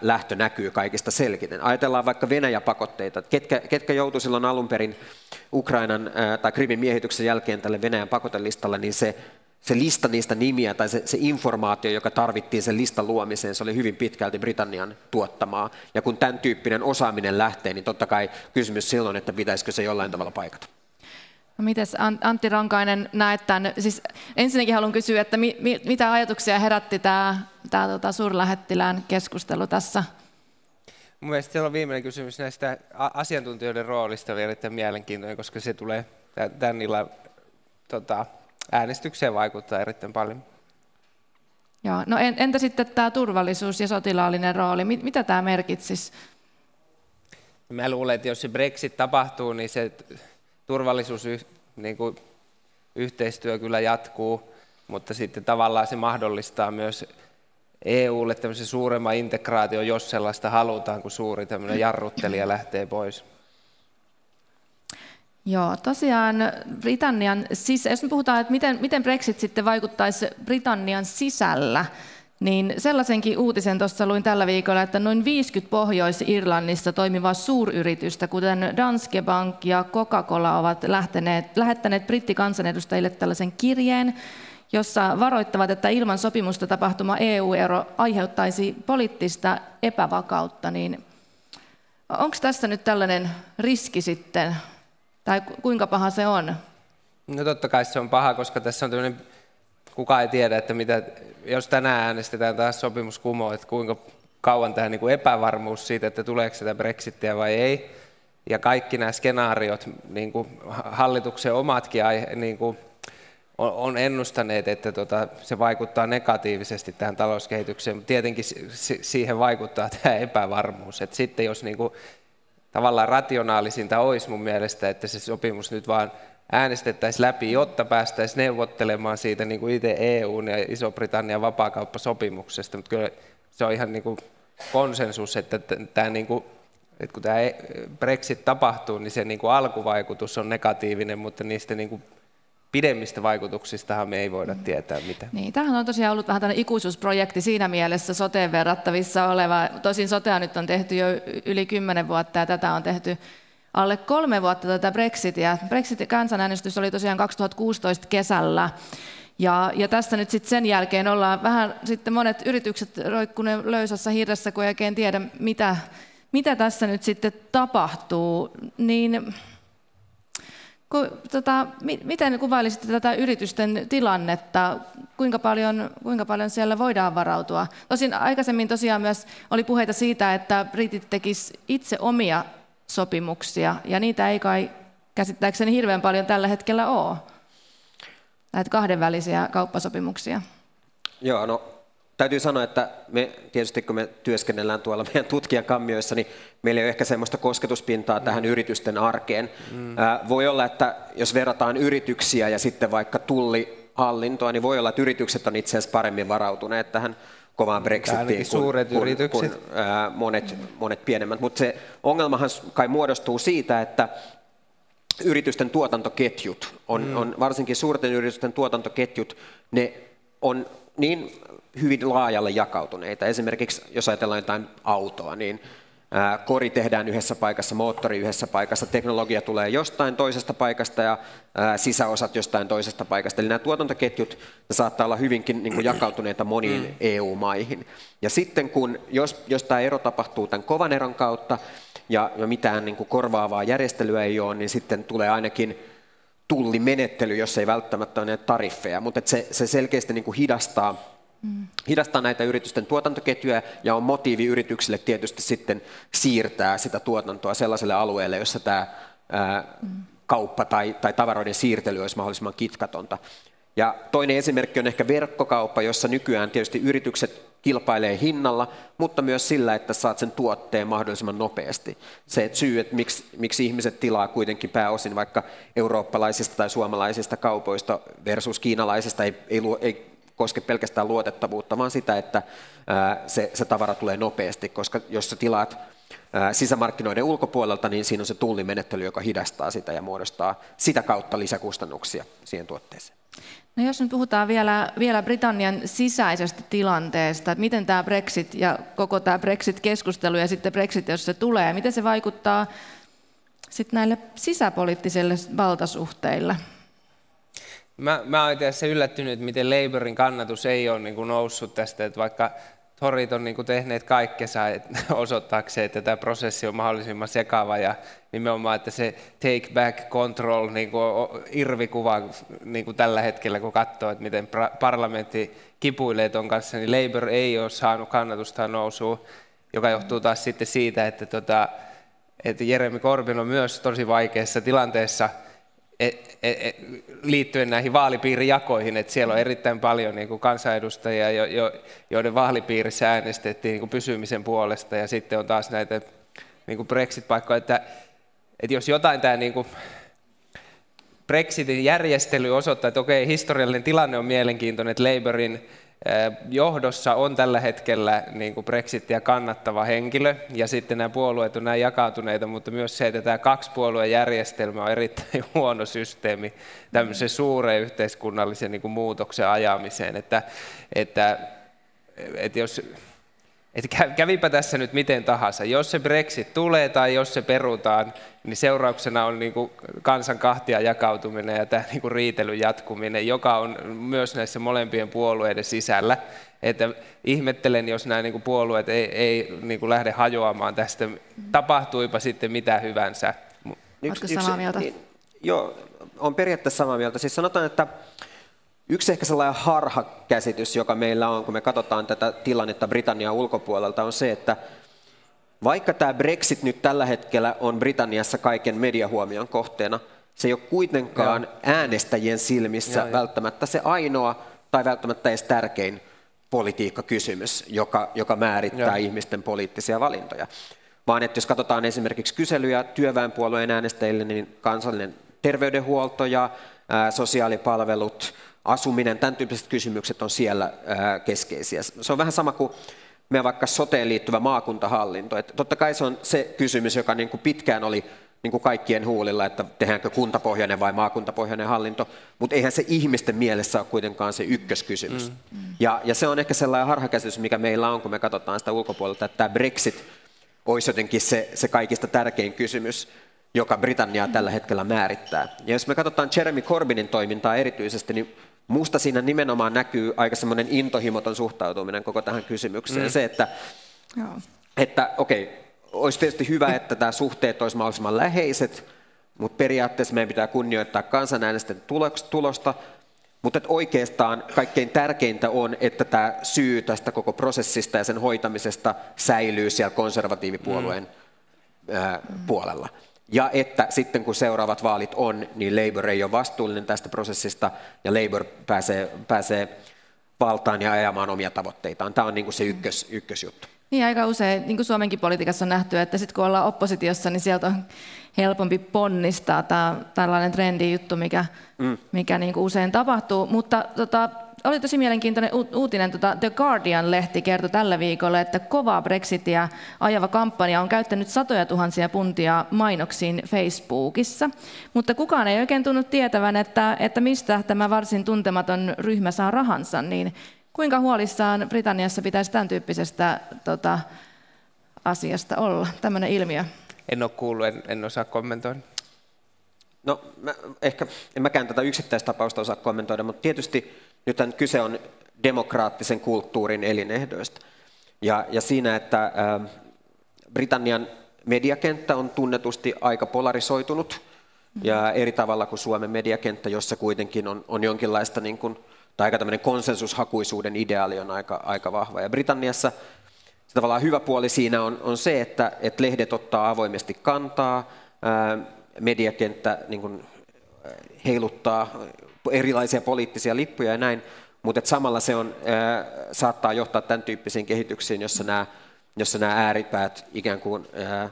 lähtö näkyy kaikista selkiten. Ajatellaan vaikka Venäjä-pakotteita. Ketkä, ketkä joutuivat silloin alun perin Ukrainan tai Krimin miehityksen jälkeen tälle Venäjän pakotelistalle, niin se, se lista niistä nimiä tai se, se informaatio, joka tarvittiin sen listan luomiseen, se oli hyvin pitkälti Britannian tuottamaa. Ja kun tämän tyyppinen osaaminen lähtee, niin totta kai kysymys silloin, että pitäisikö se jollain tavalla paikata. No mites Antti Ronkainen näet tämän? Siis ensinnäkin haluan kysyä, että mi, mi, mitä ajatuksia herätti tämä, tämä tota, suurlähettilään keskustelu tässä? Mun mielestä siellä on viimeinen kysymys näistä asiantuntijoiden roolista oli erittäin mielenkiintoinen, koska se tulee tämän illan tota, äänestykseen vaikuttaa erittäin paljon. Joo. No entä sitten tämä turvallisuus ja sotilaallinen rooli? Mitä tämä merkitsisi? Mä luulen, että jos se Brexit tapahtuu, niin se turvallisuusyhteistyö niin kyllä jatkuu, mutta sitten tavallaan se mahdollistaa myös EUlle tämmöisen suuremman integraatio, jos sellaista halutaan, kun suuri tämmöinen jarruttelija lähtee pois. Joo, tosiaan Britannian, siis jos me puhutaan, että miten, miten Brexit sitten vaikuttaisi Britannian sisällä, niin sellaisenkin uutisen tuossa luin tällä viikolla, että noin 50 Pohjois-Irlannissa toimivaa suuryritystä, kuten Danske Bank ja Coca-Cola, ovat lähteneet, lähettäneet brittikansanedustajille tällaisen kirjeen, jossa varoittavat, että ilman sopimusta tapahtuma EU-ero aiheuttaisi poliittista epävakautta, niin onko tässä nyt tällainen riski sitten, tai kuinka paha se on? No totta kai se on paha, koska tässä on tämmöinen kukaan ei tiedä, että mitä, jos tänään äänestetään taas sopimus kumoon, että kuinka kauan tähän niin kuin epävarmuus siitä, että tuleeko sitä Brexittiä vai ei. Ja kaikki nämä skenaariot, niin kuin hallituksen omatkin niin kuin on, on ennustaneet, että tota, se vaikuttaa negatiivisesti tähän talouskehitykseen, mutta tietenkin siihen vaikuttaa tämä epävarmuus. Et sitten jos niin kuin, tavallaan rationaalisinta olisi mun mielestä, että se sopimus nyt vaan äänestettäisiin läpi, jotta päästäisiin neuvottelemaan siitä niin kuin itse EUn ja Iso-Britannian vapaakauppasopimuksesta, mutta kyllä se on ihan niin kuin konsensus, että tämä niin kuin, että kun tämä Brexit tapahtuu, niin se niin kuin alkuvaikutus on negatiivinen, mutta niistä niin kuin pidemmistä vaikutuksistahan me ei voida tietää mitä. Niin, tämähän on tosiaan ollut vähän tällainen ikuisuusprojekti siinä mielessä soteen verrattavissa oleva. Tosin sotea nyt on tehty jo yli kymmenen vuotta ja tätä on tehty alle kolme vuotta tätä Brexitia. Brexit-kansanäänestys oli tosiaan 2016 kesällä. Ja, ja tässä nyt sitten sen jälkeen ollaan vähän sitten monet yritykset roikkuneen löysässä hirressä, kun ei oikein tiedä, mitä, mitä tässä nyt sitten tapahtuu. Niin, ku, tota, mi, miten kuvailisitte tätä yritysten tilannetta? Kuinka paljon, kuinka paljon siellä voidaan varautua? Tosin aikaisemmin tosiaan myös oli puheita siitä, että britit tekisivät itse omia sopimuksia, ja niitä ei kai käsittääkseni hirveän paljon tällä hetkellä ole, näitä kahdenvälisiä kauppasopimuksia. Joo, no täytyy sanoa, että me tietysti kun me työskennellään tuolla meidän tutkijan kammioissa, niin meillä ei ole ehkä semmoista kosketuspintaa tähän mm. yritysten arkeen. Mm. Äh, voi olla, että jos verrataan yrityksiä ja sitten vaikka tullihallintoa, niin voi olla, että yritykset on itse asiassa paremmin varautuneet tähän kovaan Brexitiin kuin, suuret kuin, yritykset. kuin ää, monet, monet pienemmät. Mutta se ongelmahan kai muodostuu siitä, että yritysten tuotantoketjut, on, mm. on varsinkin suurten yritysten tuotantoketjut, ne on niin hyvin laajalle jakautuneita. Esimerkiksi jos ajatellaan jotain autoa, niin kori tehdään yhdessä paikassa, moottori yhdessä paikassa, teknologia tulee jostain toisesta paikasta ja sisäosat jostain toisesta paikasta. Eli nämä tuotantoketjut saattaa olla hyvinkin niin kuin jakautuneita moniin mm. EU-maihin. Ja sitten kun, jos, jos tämä ero tapahtuu tämän kovan eron kautta ja, mitään niin kuin korvaavaa järjestelyä ei ole, niin sitten tulee ainakin tullimenettely, jos ei välttämättä ole tariffeja, mutta se, se selkeästi niin kuin hidastaa. Hidastaa näitä yritysten tuotantoketjuja ja on motiivi yrityksille tietysti sitten siirtää sitä tuotantoa sellaiselle alueelle, jossa tämä kauppa tai, tai tavaroiden siirtely olisi mahdollisimman kitkatonta. Ja toinen esimerkki on ehkä verkkokauppa, jossa nykyään tietysti yritykset kilpailee hinnalla, mutta myös sillä, että saat sen tuotteen mahdollisimman nopeasti. Se että syy, että miksi, miksi ihmiset tilaa kuitenkin pääosin vaikka eurooppalaisista tai suomalaisista kaupoista versus kiinalaisista, ei, ei, ei koske pelkästään luotettavuutta, vaan sitä, että se, se tavara tulee nopeasti, koska jos sä tilaat sisämarkkinoiden ulkopuolelta, niin siinä on se tullimenettely, joka hidastaa sitä ja muodostaa sitä kautta lisäkustannuksia siihen tuotteeseen. No jos nyt puhutaan vielä, vielä Britannian sisäisestä tilanteesta, että miten tämä Brexit ja koko tämä Brexit-keskustelu ja sitten Brexit, jos se tulee, miten se vaikuttaa sitten näille sisäpoliittisille valtasuhteille? Mä, mä olen itse yllättynyt, miten Labourin kannatus ei ole niin kuin noussut tästä, että vaikka Torit on niin kuin tehneet kaikkensa [laughs] osoittaakseen, että tämä prosessi on mahdollisimman sekava ja nimenomaan, että se take back control niin kuin irvikuva niin kuin tällä hetkellä, kun katsoo, että miten parlamentti kipuilee ton kanssa, niin Labour ei ole saanut kannatusta nousua, joka johtuu taas sitten siitä, että, tota, että Jeremy Corbyn on myös tosi vaikeassa tilanteessa – liittyen näihin vaalipiirijakoihin, että siellä on erittäin paljon niin kuin kansanedustajia, jo, jo, joiden vaalipiirissä äänestettiin niin kuin pysymisen puolesta, ja sitten on taas näitä niin kuin Brexit-paikkoja, että, että jos jotain tämä niin kuin Brexitin järjestely osoittaa, että okei, historiallinen tilanne on mielenkiintoinen, että Labourin johdossa on tällä hetkellä niin kuin Brexitia kannattava henkilö, ja sitten nämä puolueet on näin jakautuneita, mutta myös se, että tämä kaksipuolueen järjestelmä on erittäin [laughs] huono systeemi tämmöisen suureen yhteiskunnallisen niin kuin muutoksen ajamiseen, että, että, että jos että kävipä tässä nyt miten tahansa. Jos se Brexit tulee tai jos se perutaan, niin seurauksena on niin kuin kansan kahtia jakautuminen ja tämä [laughs] niin kuin riitelyn jatkuminen, joka on myös näissä molempien puolueiden sisällä. Että ihmettelen, jos nämä niin kuin puolueet ei, ei niin kuin lähde hajoamaan tästä, tapahtuipa sitten mitä hyvänsä. Oletko samaa mieltä? Niin, joo, on periaatteessa samaa mieltä. Siis sanotaan, että Yksi ehkä sellainen harhakäsitys, joka meillä on, kun me katsotaan tätä tilannetta Britannian ulkopuolelta, on se, että vaikka tämä Brexit nyt tällä hetkellä on Britanniassa kaiken mediahuomion kohteena, se ei ole kuitenkaan Joo. äänestäjien silmissä Joo, välttämättä se ainoa tai välttämättä edes tärkein politiikkakysymys, joka, joka määrittää Joo. ihmisten poliittisia valintoja. Vaan että jos katsotaan esimerkiksi kyselyjä työväenpuolueen äänestäjille, niin kansallinen terveydenhuolto ja ää, sosiaalipalvelut, asuminen, tämän tyyppiset kysymykset on siellä keskeisiä. Se on vähän sama kuin meidän vaikka soteen liittyvä maakuntahallinto. Että totta kai se on se kysymys, joka niin kuin pitkään oli niin kuin kaikkien huulilla, että tehdäänkö kuntapohjainen vai maakuntapohjainen hallinto, mutta eihän se ihmisten mielessä ole kuitenkaan se ykköskysymys. Mm. Ja, ja se on ehkä sellainen harhakäsitys, mikä meillä on, kun me katsotaan sitä ulkopuolelta, että tämä Brexit olisi jotenkin se, se kaikista tärkein kysymys joka Britanniaa tällä hetkellä määrittää. Ja jos me katsotaan Jeremy Corbynin toimintaa erityisesti, niin Musta siinä nimenomaan näkyy aika semmoinen intohimoton suhtautuminen koko tähän kysymykseen. Mm. Se, että, että okei, okay, olisi tietysti hyvä, että tämä suhteet olisi mahdollisimman läheiset, mutta periaatteessa meidän pitää kunnioittaa kansanäänesten tulosta, mutta että oikeastaan kaikkein tärkeintä on, että tämä syy tästä koko prosessista ja sen hoitamisesta säilyy siellä konservatiivipuolueen mm. puolella. Ja että sitten kun seuraavat vaalit on, niin Labour ei ole vastuullinen tästä prosessista ja Labour pääsee, pääsee valtaan ja ajamaan omia tavoitteitaan. Tämä on niin kuin se ykkös, ykkösjuttu. Niin aika usein, niin kuin Suomenkin politiikassa on nähty, että sitten kun ollaan oppositiossa, niin sieltä on helpompi ponnistaa. Tämä on tällainen trendi juttu, mikä, mm. mikä niin kuin usein tapahtuu. Mutta tota, oli tosi mielenkiintoinen uutinen. Tota The Guardian-lehti kertoi tällä viikolla, että kovaa Brexitia ajava kampanja on käyttänyt satoja tuhansia puntia mainoksiin Facebookissa. Mutta kukaan ei oikein tunnu tietävän, että, että mistä tämä varsin tuntematon ryhmä saa rahansa. Niin kuinka huolissaan Britanniassa pitäisi tämän tyyppisestä tota, asiasta olla, tämmöinen ilmiö? En ole kuullut, en, en osaa kommentoida. No mä, ehkä en mäkään tätä yksittäistapausta osaa kommentoida, mutta tietysti nyt kyse on demokraattisen kulttuurin elinehdoista. Ja, ja siinä, että Britannian mediakenttä on tunnetusti aika polarisoitunut ja eri tavalla kuin Suomen mediakenttä, jossa kuitenkin on, on jonkinlaista niin kuin, tai aika tämmöinen konsensushakuisuuden ideaali on aika, aika vahva. Ja Britanniassa se tavallaan hyvä puoli siinä on, on se, että, että lehdet ottaa avoimesti kantaa, ää, mediakenttä niin kuin, heiluttaa erilaisia poliittisia lippuja ja näin, mutta samalla se on, ää, saattaa johtaa tämän tyyppisiin kehityksiin, jossa nämä, jossa nämä ääripäät ikään kuin ää,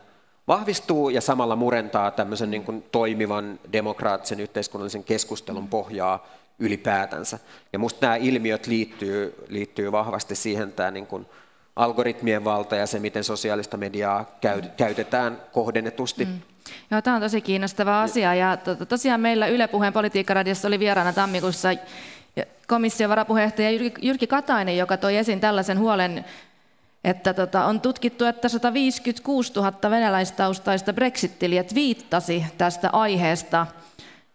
vahvistuu ja samalla murentaa tämmöisen niin kuin toimivan demokraattisen yhteiskunnallisen keskustelun pohjaa ylipäätänsä. Ja minusta nämä ilmiöt liittyy, liittyy vahvasti siihen tämä niin kuin algoritmien valta ja se, miten sosiaalista mediaa käy, käytetään kohdennetusti. Mm. Joo, tämä on tosi kiinnostava asia. Ja to, tosiaan meillä Yle Puheen politiikkaradiossa oli vieraana tammikuussa komission varapuheenjohtaja Jyrki Katainen, joka toi esiin tällaisen huolen, että tota, on tutkittu, että 156 000 venäläistaustaista brexittiliä viittasi tästä aiheesta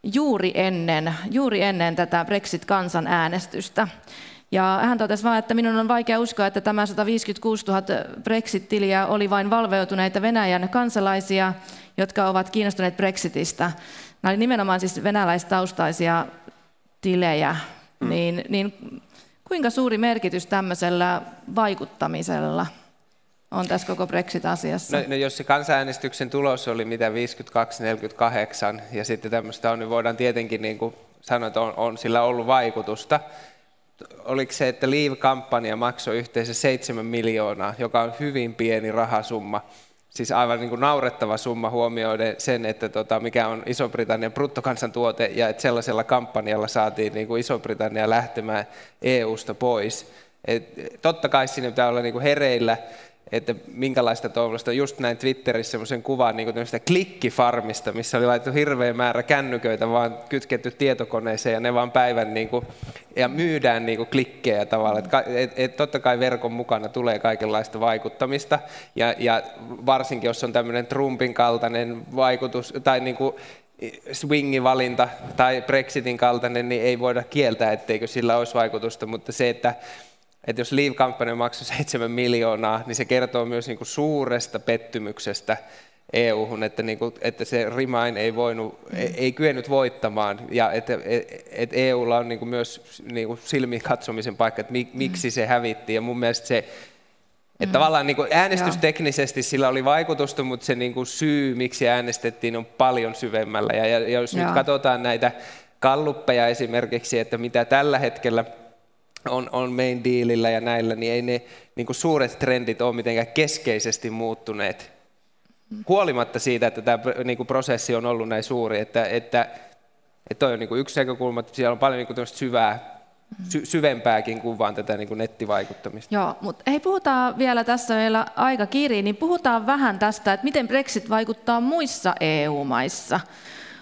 juuri ennen, juuri ennen tätä Brexit-kansanäänestystä. Ja hän totesi vain, että minun on vaikea uskoa, että tämä 156 000 Brexit-tiliä oli vain valveutuneita Venäjän kansalaisia, jotka ovat kiinnostuneet Brexitistä. Nämä oli nimenomaan siis venäläistaustaisia tilejä. Mm. Niin, niin kuinka suuri merkitys tämmöisellä vaikuttamisella on tässä koko Brexit-asiassa? No, no jos se kansanäänestyksen tulos oli mitä 52-48 ja sitten tämmöistä on, niin voidaan tietenkin niin kuin sanoa, että on, on sillä ollut vaikutusta oliko se, että Leave-kampanja maksoi yhteensä 7 miljoonaa, joka on hyvin pieni rahasumma. Siis aivan niin kuin naurettava summa huomioiden sen, että tota, mikä on Iso-Britannian bruttokansantuote ja että sellaisella kampanjalla saatiin niin kuin Iso-Britannia lähtemään EU-sta pois. Et totta kai sinne pitää olla niin kuin hereillä että minkälaista tuollaista, just näin Twitterissä semmoisen kuvan niin klikkifarmista, missä oli laitettu hirveä määrä kännyköitä vaan kytketty tietokoneeseen ja ne vaan päivän niin kuin, ja myydään niin kuin klikkejä tavallaan. Että et, et, totta kai verkon mukana tulee kaikenlaista vaikuttamista ja, ja varsinkin jos on tämmöinen Trumpin kaltainen vaikutus tai niin kuin, swingivalinta tai Brexitin kaltainen, niin ei voida kieltää, etteikö sillä olisi vaikutusta, mutta se, että että jos Leave-kampanja maksoi 7 miljoonaa, niin se kertoo myös niin kuin suuresta pettymyksestä EU-hun, että, niin kuin, että se Remain ei, voinut, mm. ei, ei kyennyt voittamaan ja että, että EUlla on niin kuin myös niin kuin silmiin katsomisen paikka, että miksi se hävitti ja mun mielestä se, että mm. tavallaan niin kuin äänestysteknisesti sillä oli vaikutusta, mutta se niin kuin syy, miksi äänestettiin, on paljon syvemmällä. Ja, ja jos ja. nyt katsotaan näitä kalluppeja esimerkiksi, että mitä tällä hetkellä – on, on main dealillä ja näillä, niin ei ne niin kuin suuret trendit ole mitenkään keskeisesti muuttuneet. Huolimatta siitä, että tämä niin kuin prosessi on ollut näin suuri, että, että, että toi on niin kuin yksi näkökulma, että siellä on paljon niin kuin syvää, sy- syvempääkin kuin vaan tätä niin kuin nettivaikuttamista. Joo, mutta hei puhutaan vielä tässä meillä aika kiri, niin puhutaan vähän tästä, että miten Brexit vaikuttaa muissa EU-maissa.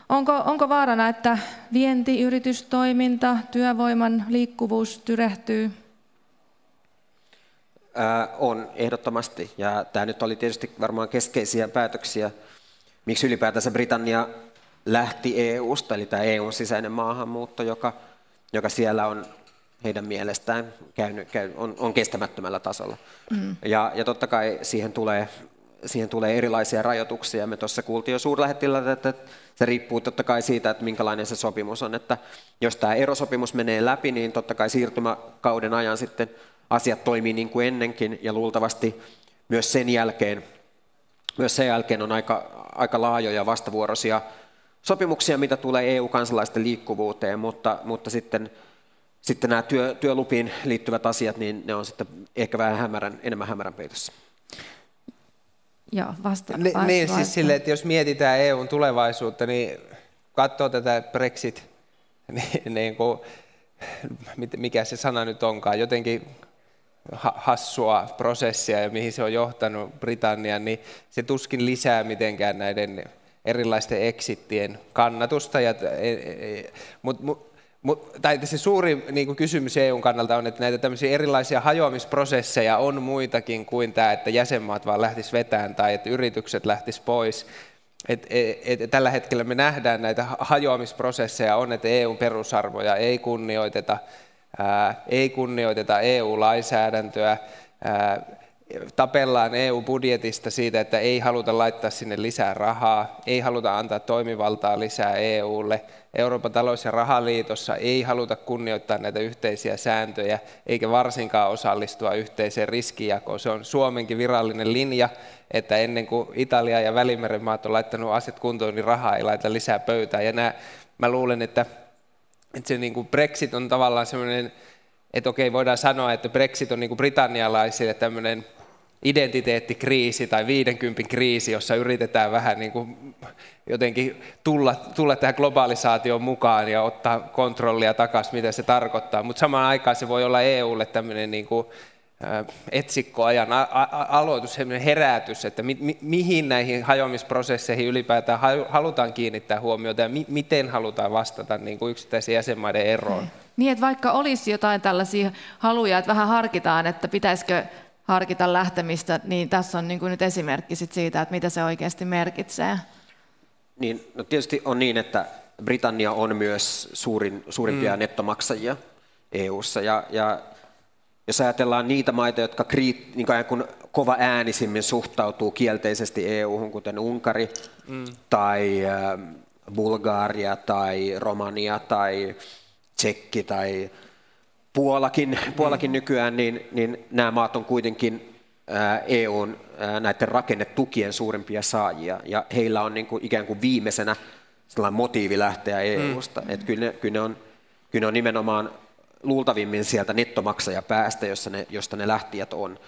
Onko, onko vaarana, että vienti, yritystoiminta, työvoiman liikkuvuus tyrehtyy? Ää, on ehdottomasti. Ja tämä nyt oli tietysti varmaan keskeisiä päätöksiä, miksi ylipäätänsä Britannia lähti EU-sta, eli tämä EUn sisäinen maahanmuutto, joka, joka siellä on heidän mielestään käynyt, käy, on, on kestämättömällä tasolla. Mm. Ja, ja totta kai siihen tulee, siihen tulee erilaisia rajoituksia. Me tuossa kuultiin jo suurlähettilältä, että se riippuu totta kai siitä, että minkälainen se sopimus on. Että jos tämä erosopimus menee läpi, niin totta kai siirtymäkauden ajan sitten asiat toimii niin kuin ennenkin ja luultavasti myös sen jälkeen, myös sen jälkeen on aika, aika laajoja vastavuoroisia sopimuksia, mitä tulee EU-kansalaisten liikkuvuuteen, mutta, mutta sitten, sitten nämä työ, työlupiin liittyvät asiat, niin ne on sitten ehkä vähän hämärän, enemmän hämärän peitossa. Joo, vasta, Ni, niin, siis sille, että jos mietitään EUn tulevaisuutta, niin katsoo tätä Brexit, [laughs] niin, niin kuin, mikä se sana nyt onkaan, jotenkin hassua prosessia ja mihin se on johtanut Britannian, niin se tuskin lisää mitenkään näiden erilaisten exittien kannatusta. Ja, e, e, e, Mutta tai se suuri niin kuin kysymys EUn kannalta on, että näitä tämmöisiä erilaisia hajoamisprosesseja on muitakin kuin tämä, että jäsenmaat vaan lähtis vetään tai että yritykset lähtis pois. Et, et, et, tällä hetkellä me nähdään näitä hajoamisprosesseja on, että EUn perusarvoja ei kunnioiteta, ää, ei kunnioiteta EU-lainsäädäntöä, ää, tapellaan EU-budjetista siitä, että ei haluta laittaa sinne lisää rahaa, ei haluta antaa toimivaltaa lisää EUlle. Euroopan talous- ja rahaliitossa ei haluta kunnioittaa näitä yhteisiä sääntöjä, eikä varsinkaan osallistua yhteiseen riskijakoon. Se on Suomenkin virallinen linja, että ennen kuin Italia ja Välimeren maat on laittanut asiat kuntoon, niin rahaa ei laita lisää pöytään. Ja nämä, mä luulen, että, että se niin kuin Brexit on tavallaan sellainen, että okei, voidaan sanoa, että Brexit on niin kuin britannialaisille tämmöinen identiteettikriisi tai 50 kriisi, jossa yritetään vähän niin kuin jotenkin tulla, tulla tähän globalisaatioon mukaan ja ottaa kontrollia takaisin, mitä se tarkoittaa. Mutta samaan aikaan se voi olla EUlle tämmöinen niin kuin etsikkoajan aloitus, herätys, että mi, mi, mihin näihin hajoamisprosesseihin ylipäätään halutaan kiinnittää huomiota ja mi, miten halutaan vastata niin kuin yksittäisen jäsenmaiden eroon. Niin, että vaikka olisi jotain tällaisia haluja, että vähän harkitaan, että pitäisikö harkita lähtemistä, niin tässä on niin kuin nyt esimerkki sit siitä, että mitä se oikeasti merkitsee. Niin, no tietysti on niin, että Britannia on myös suurin, suurimpia mm. nettomaksajia EU:ssa ja, ja jos ajatellaan niitä maita, jotka kriit, niin kuin kova äänisimmin suhtautuu kielteisesti EU-hun, kuten Unkari mm. tai äh, Bulgaria tai Romania tai Tsekki tai Puolakin, Puolakin mm. nykyään, niin, niin nämä maat on kuitenkin EUn näiden rakennetukien suurimpia saajia, ja heillä on niin kuin ikään kuin viimeisenä sellainen motiivi lähteä EUsta. Mm. Että kyllä, ne, kyllä, ne on, kyllä ne on nimenomaan luultavimmin sieltä nettomaksajapäästä, josta ne, josta ne lähtijät on.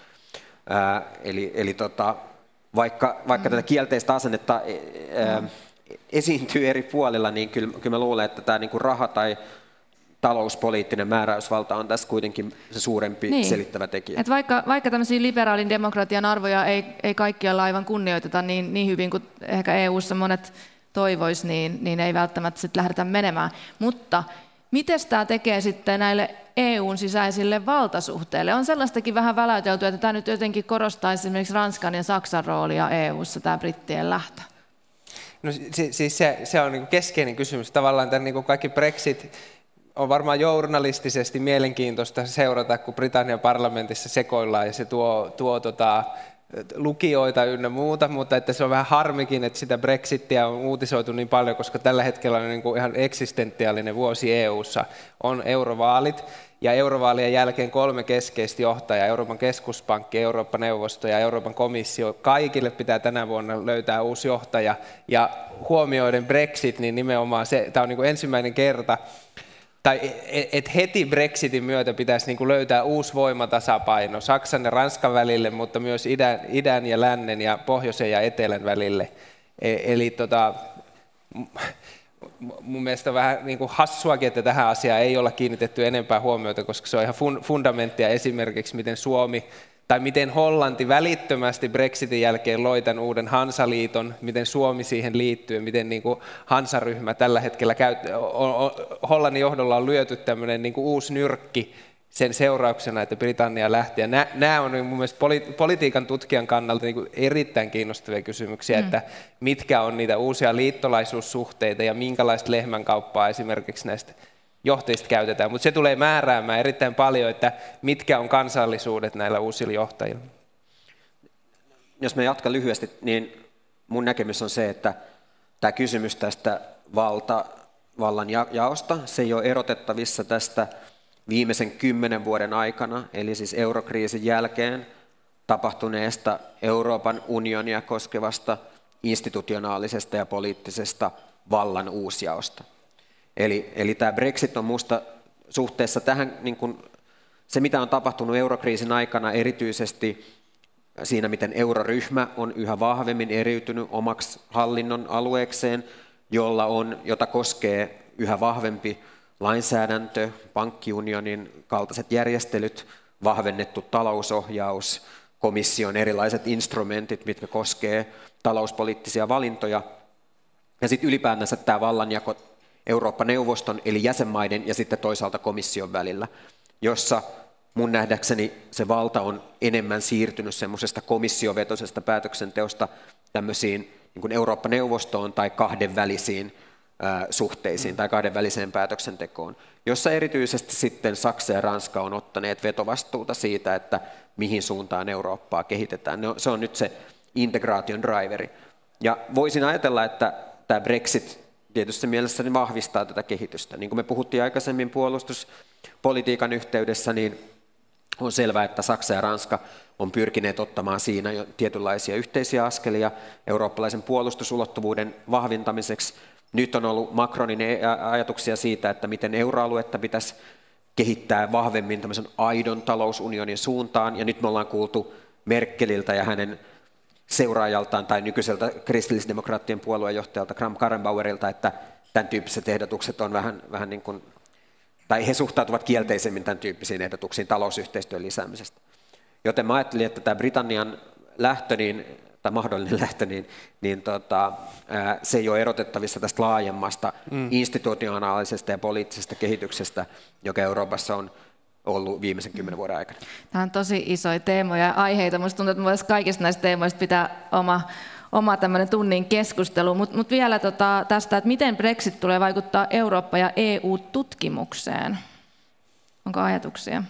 Ää, eli eli tota, vaikka, vaikka mm. tätä kielteistä asennetta ää, mm. esiintyy eri puolilla, niin kyllä, kyllä mä luulen, että tämä niin kuin raha tai talouspoliittinen määräysvalta on tässä kuitenkin se suurempi niin. selittävä tekijä. Et vaikka, vaikka tämmöisiä liberaalin demokratian arvoja ei, ei kaikkialla aivan kunnioiteta niin, niin hyvin kuin ehkä EU-ssa monet toivois, niin, niin ei välttämättä sitten lähdetä menemään. Mutta miten tämä tekee sitten näille EUn sisäisille valtasuhteille? On sellaistakin vähän väläytelty, että tämä nyt jotenkin korostaa esimerkiksi Ranskan ja Saksan roolia EUssa, tämä brittien lähtö. No siis se, se on niin keskeinen kysymys. Tavallaan tämän niin kaikki Brexit on varmaan journalistisesti mielenkiintoista seurata, kun Britannian parlamentissa sekoillaan ja se tuo, tuo tota, lukijoita ynnä muuta, mutta että se on vähän harmikin, että sitä Brexittiä on uutisoitu niin paljon, koska tällä hetkellä on niin kuin ihan eksistentiaalinen vuosi EU:ssa on eurovaalit, ja eurovaalien jälkeen kolme keskeistä johtajaa, Euroopan keskuspankki, Euroopan neuvosto ja Euroopan komissio, kaikille pitää tänä vuonna löytää uusi johtaja, ja huomioiden Brexit, niin nimenomaan se, tämä on niin kuin ensimmäinen kerta, tai että heti Brexitin myötä pitäisi niin kuin löytää uusi voimatasapaino Saksan ja Ranskan välille, mutta myös idän, idän ja lännen ja pohjoisen ja etelän välille. E, eli tota, mun mielestä vähän niin kuin hassuakin, että tähän asiaan ei olla kiinnitetty enempää huomiota, koska se on ihan fundamenttia esimerkiksi, miten Suomi tai miten Hollanti välittömästi Brexitin jälkeen loi tämän uuden Hansaliiton, miten Suomi siihen liittyy, miten niin kuin Hansaryhmä tällä hetkellä käy, Hollannin johdolla on lyöty tämmöinen niin kuin uusi nyrkki sen seurauksena, että Britannia lähti. Ja nämä, nämä on mun mielestä politiikan tutkijan kannalta niin kuin erittäin kiinnostavia kysymyksiä, mm. että mitkä on niitä uusia liittolaisuussuhteita ja minkälaista lehmänkauppaa esimerkiksi näistä johtajista käytetään, mutta se tulee määräämään erittäin paljon, että mitkä on kansallisuudet näillä uusilla johtajilla. Jos me jatkan lyhyesti, niin mun näkemys on se, että tämä kysymys tästä valta, vallan jaosta, se ei ole erotettavissa tästä viimeisen kymmenen vuoden aikana, eli siis eurokriisin jälkeen tapahtuneesta Euroopan unionia koskevasta institutionaalisesta ja poliittisesta vallan uusjaosta. Eli, eli tämä Brexit on minusta suhteessa tähän, niin kuin se mitä on tapahtunut eurokriisin aikana erityisesti siinä, miten euroryhmä on yhä vahvemmin eriytynyt omaksi hallinnon alueekseen, jolla on, jota koskee yhä vahvempi lainsäädäntö, pankkiunionin kaltaiset järjestelyt, vahvennettu talousohjaus, komission erilaiset instrumentit, mitkä koskee talouspoliittisia valintoja. Ja sitten ylipäätänsä tämä vallanjako Eurooppa-neuvoston eli jäsenmaiden ja sitten toisaalta komission välillä, jossa mun nähdäkseni se valta on enemmän siirtynyt semmoisesta komissiovetoisesta päätöksenteosta tämmöisiin niin Eurooppa-neuvostoon tai kahdenvälisiin suhteisiin tai kahdenväliseen päätöksentekoon, jossa erityisesti sitten Saksa ja Ranska on ottaneet vetovastuuta siitä, että mihin suuntaan Eurooppaa kehitetään. No, se on nyt se integraation driveri. Ja voisin ajatella, että tämä Brexit tietysti mielessäni vahvistaa tätä kehitystä. Niin kuin me puhuttiin aikaisemmin puolustuspolitiikan yhteydessä, niin on selvää, että Saksa ja Ranska on pyrkineet ottamaan siinä jo tietynlaisia yhteisiä askelia eurooppalaisen puolustusulottuvuuden vahvintamiseksi. Nyt on ollut Macronin ajatuksia siitä, että miten euroaluetta pitäisi kehittää vahvemmin tämmöisen aidon talousunionin suuntaan, ja nyt me ollaan kuultu Merkeliltä ja hänen seuraajaltaan tai nykyiseltä kristillisdemokraattien puoluejohtajalta Kram Karrenbauerilta, että tämän tyyppiset ehdotukset on vähän, vähän niin kuin, tai he suhtautuvat kielteisemmin tämän tyyppisiin ehdotuksiin talousyhteistyön lisäämisestä. Joten mä ajattelin, että tämä Britannian lähtö, niin, tai mahdollinen [laughs] lähtö, niin, niin tota, se ei ole erotettavissa tästä laajemmasta mm. institutionaalisesta ja poliittisesta kehityksestä, joka Euroopassa on ollut viimeisen kymmenen vuoden aikana. Tämä on tosi isoja teemoja ja aiheita. Minusta tuntuu, että voisi kaikista näistä teemoista pitää oma, oma tämmöinen tunnin keskustelu. Mutta mut vielä tota, tästä, että miten Brexit tulee vaikuttaa Eurooppa- ja EU-tutkimukseen. Onko ajatuksia?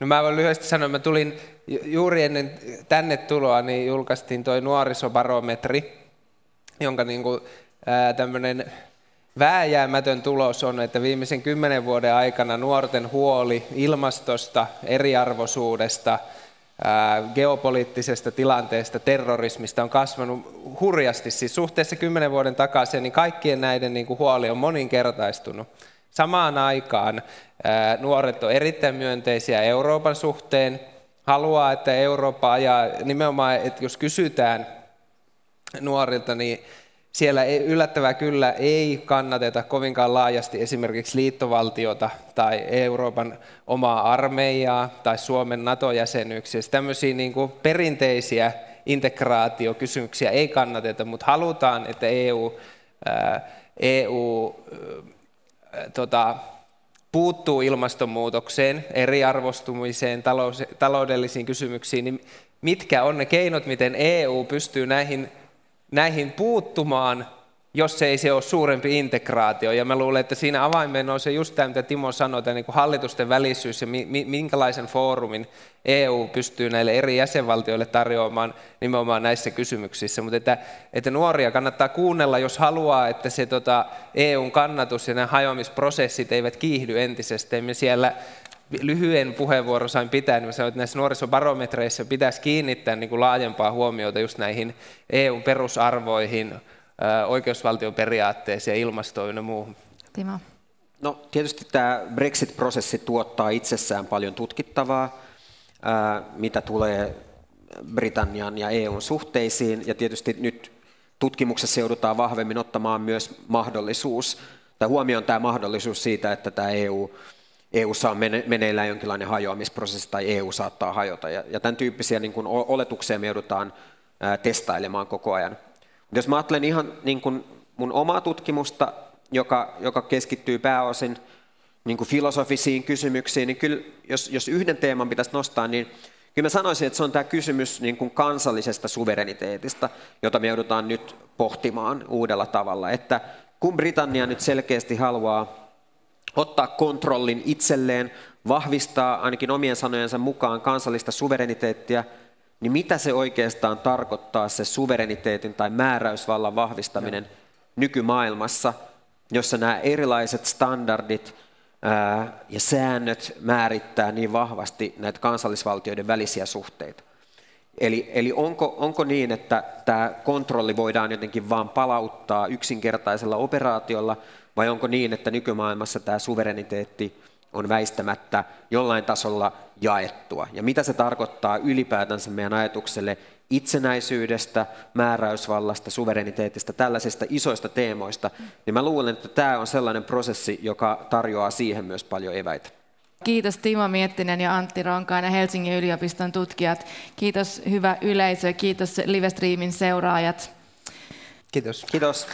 No mä voin lyhyesti sanoa, että mä tulin juuri ennen tänne tuloa, niin julkaistiin toi nuorisobarometri, jonka niin kuin, ää, tämmöinen vääjäämätön tulos on, että viimeisen kymmenen vuoden aikana nuorten huoli ilmastosta, eriarvoisuudesta, geopoliittisesta tilanteesta, terrorismista on kasvanut hurjasti. Siis suhteessa kymmenen vuoden takaisin, niin kaikkien näiden niin huoli on moninkertaistunut. Samaan aikaan nuoret on erittäin myönteisiä Euroopan suhteen, haluaa, että Eurooppa ajaa, nimenomaan, että jos kysytään nuorilta, niin siellä ei, yllättävää kyllä ei kannateta kovinkaan laajasti esimerkiksi liittovaltiota tai Euroopan omaa armeijaa tai Suomen NATO-jäsenyyksiä. Tämmöisiä niin kuin perinteisiä integraatiokysymyksiä ei kannateta, mutta halutaan, että EU, ää, EU ää, tota, puuttuu ilmastonmuutokseen, eriarvostumiseen, talous, taloudellisiin kysymyksiin, niin mitkä on ne keinot, miten EU pystyy näihin näihin puuttumaan, jos ei se ole suurempi integraatio. Ja mä luulen, että siinä avaimeen on se just tämä, mitä Timo sanoi, tämä niin kuin hallitusten välisyys ja minkälaisen foorumin EU pystyy näille eri jäsenvaltioille tarjoamaan nimenomaan näissä kysymyksissä. Mutta että, että nuoria kannattaa kuunnella, jos haluaa, että se tota, EUn kannatus ja nämä hajoamisprosessit eivät kiihdy entisestään. Me siellä lyhyen puheenvuoron sain pitää, niin sanoin, että näissä nuorisobarometreissä pitäisi kiinnittää niin kuin laajempaa huomiota just näihin EUn perusarvoihin, oikeusvaltioperiaatteeseen ja ilmastoon ja muuhun. Timo. No tietysti tämä Brexit-prosessi tuottaa itsessään paljon tutkittavaa, mitä tulee Britannian ja EUn suhteisiin, ja tietysti nyt tutkimuksessa joudutaan vahvemmin ottamaan myös mahdollisuus, tai huomioon tämä mahdollisuus siitä, että tämä EU EUssa on meneillään jonkinlainen hajoamisprosessi tai EU saattaa hajota. Ja, ja tämän tyyppisiä niin kuin oletuksia me joudutaan ää, testailemaan koko ajan. Jos mä ajattelen ihan niin kuin mun omaa tutkimusta, joka, joka keskittyy pääosin niin kuin filosofisiin kysymyksiin, niin kyllä jos, jos yhden teeman pitäisi nostaa, niin kyllä mä sanoisin, että se on tämä kysymys niin kuin kansallisesta suvereniteetista, jota me joudutaan nyt pohtimaan uudella tavalla. Että kun Britannia nyt selkeästi haluaa ottaa kontrollin itselleen, vahvistaa ainakin omien sanojensa mukaan kansallista suvereniteettia, niin mitä se oikeastaan tarkoittaa se suvereniteetin tai määräysvallan vahvistaminen no. nykymaailmassa, jossa nämä erilaiset standardit ää, ja säännöt määrittää niin vahvasti näitä kansallisvaltioiden välisiä suhteita. Eli, eli onko, onko niin, että tämä kontrolli voidaan jotenkin vaan palauttaa yksinkertaisella operaatiolla, vai onko niin, että nykymaailmassa tämä suvereniteetti on väistämättä jollain tasolla jaettua? Ja mitä se tarkoittaa ylipäätänsä meidän ajatukselle itsenäisyydestä, määräysvallasta, suvereniteetista, tällaisista isoista teemoista, niin mä luulen, että tämä on sellainen prosessi, joka tarjoaa siihen myös paljon eväitä. Kiitos Timo Miettinen ja Antti Ronkainen, Helsingin yliopiston tutkijat. Kiitos hyvä yleisö, kiitos Livestreamin seuraajat. Kiitos. Kiitos.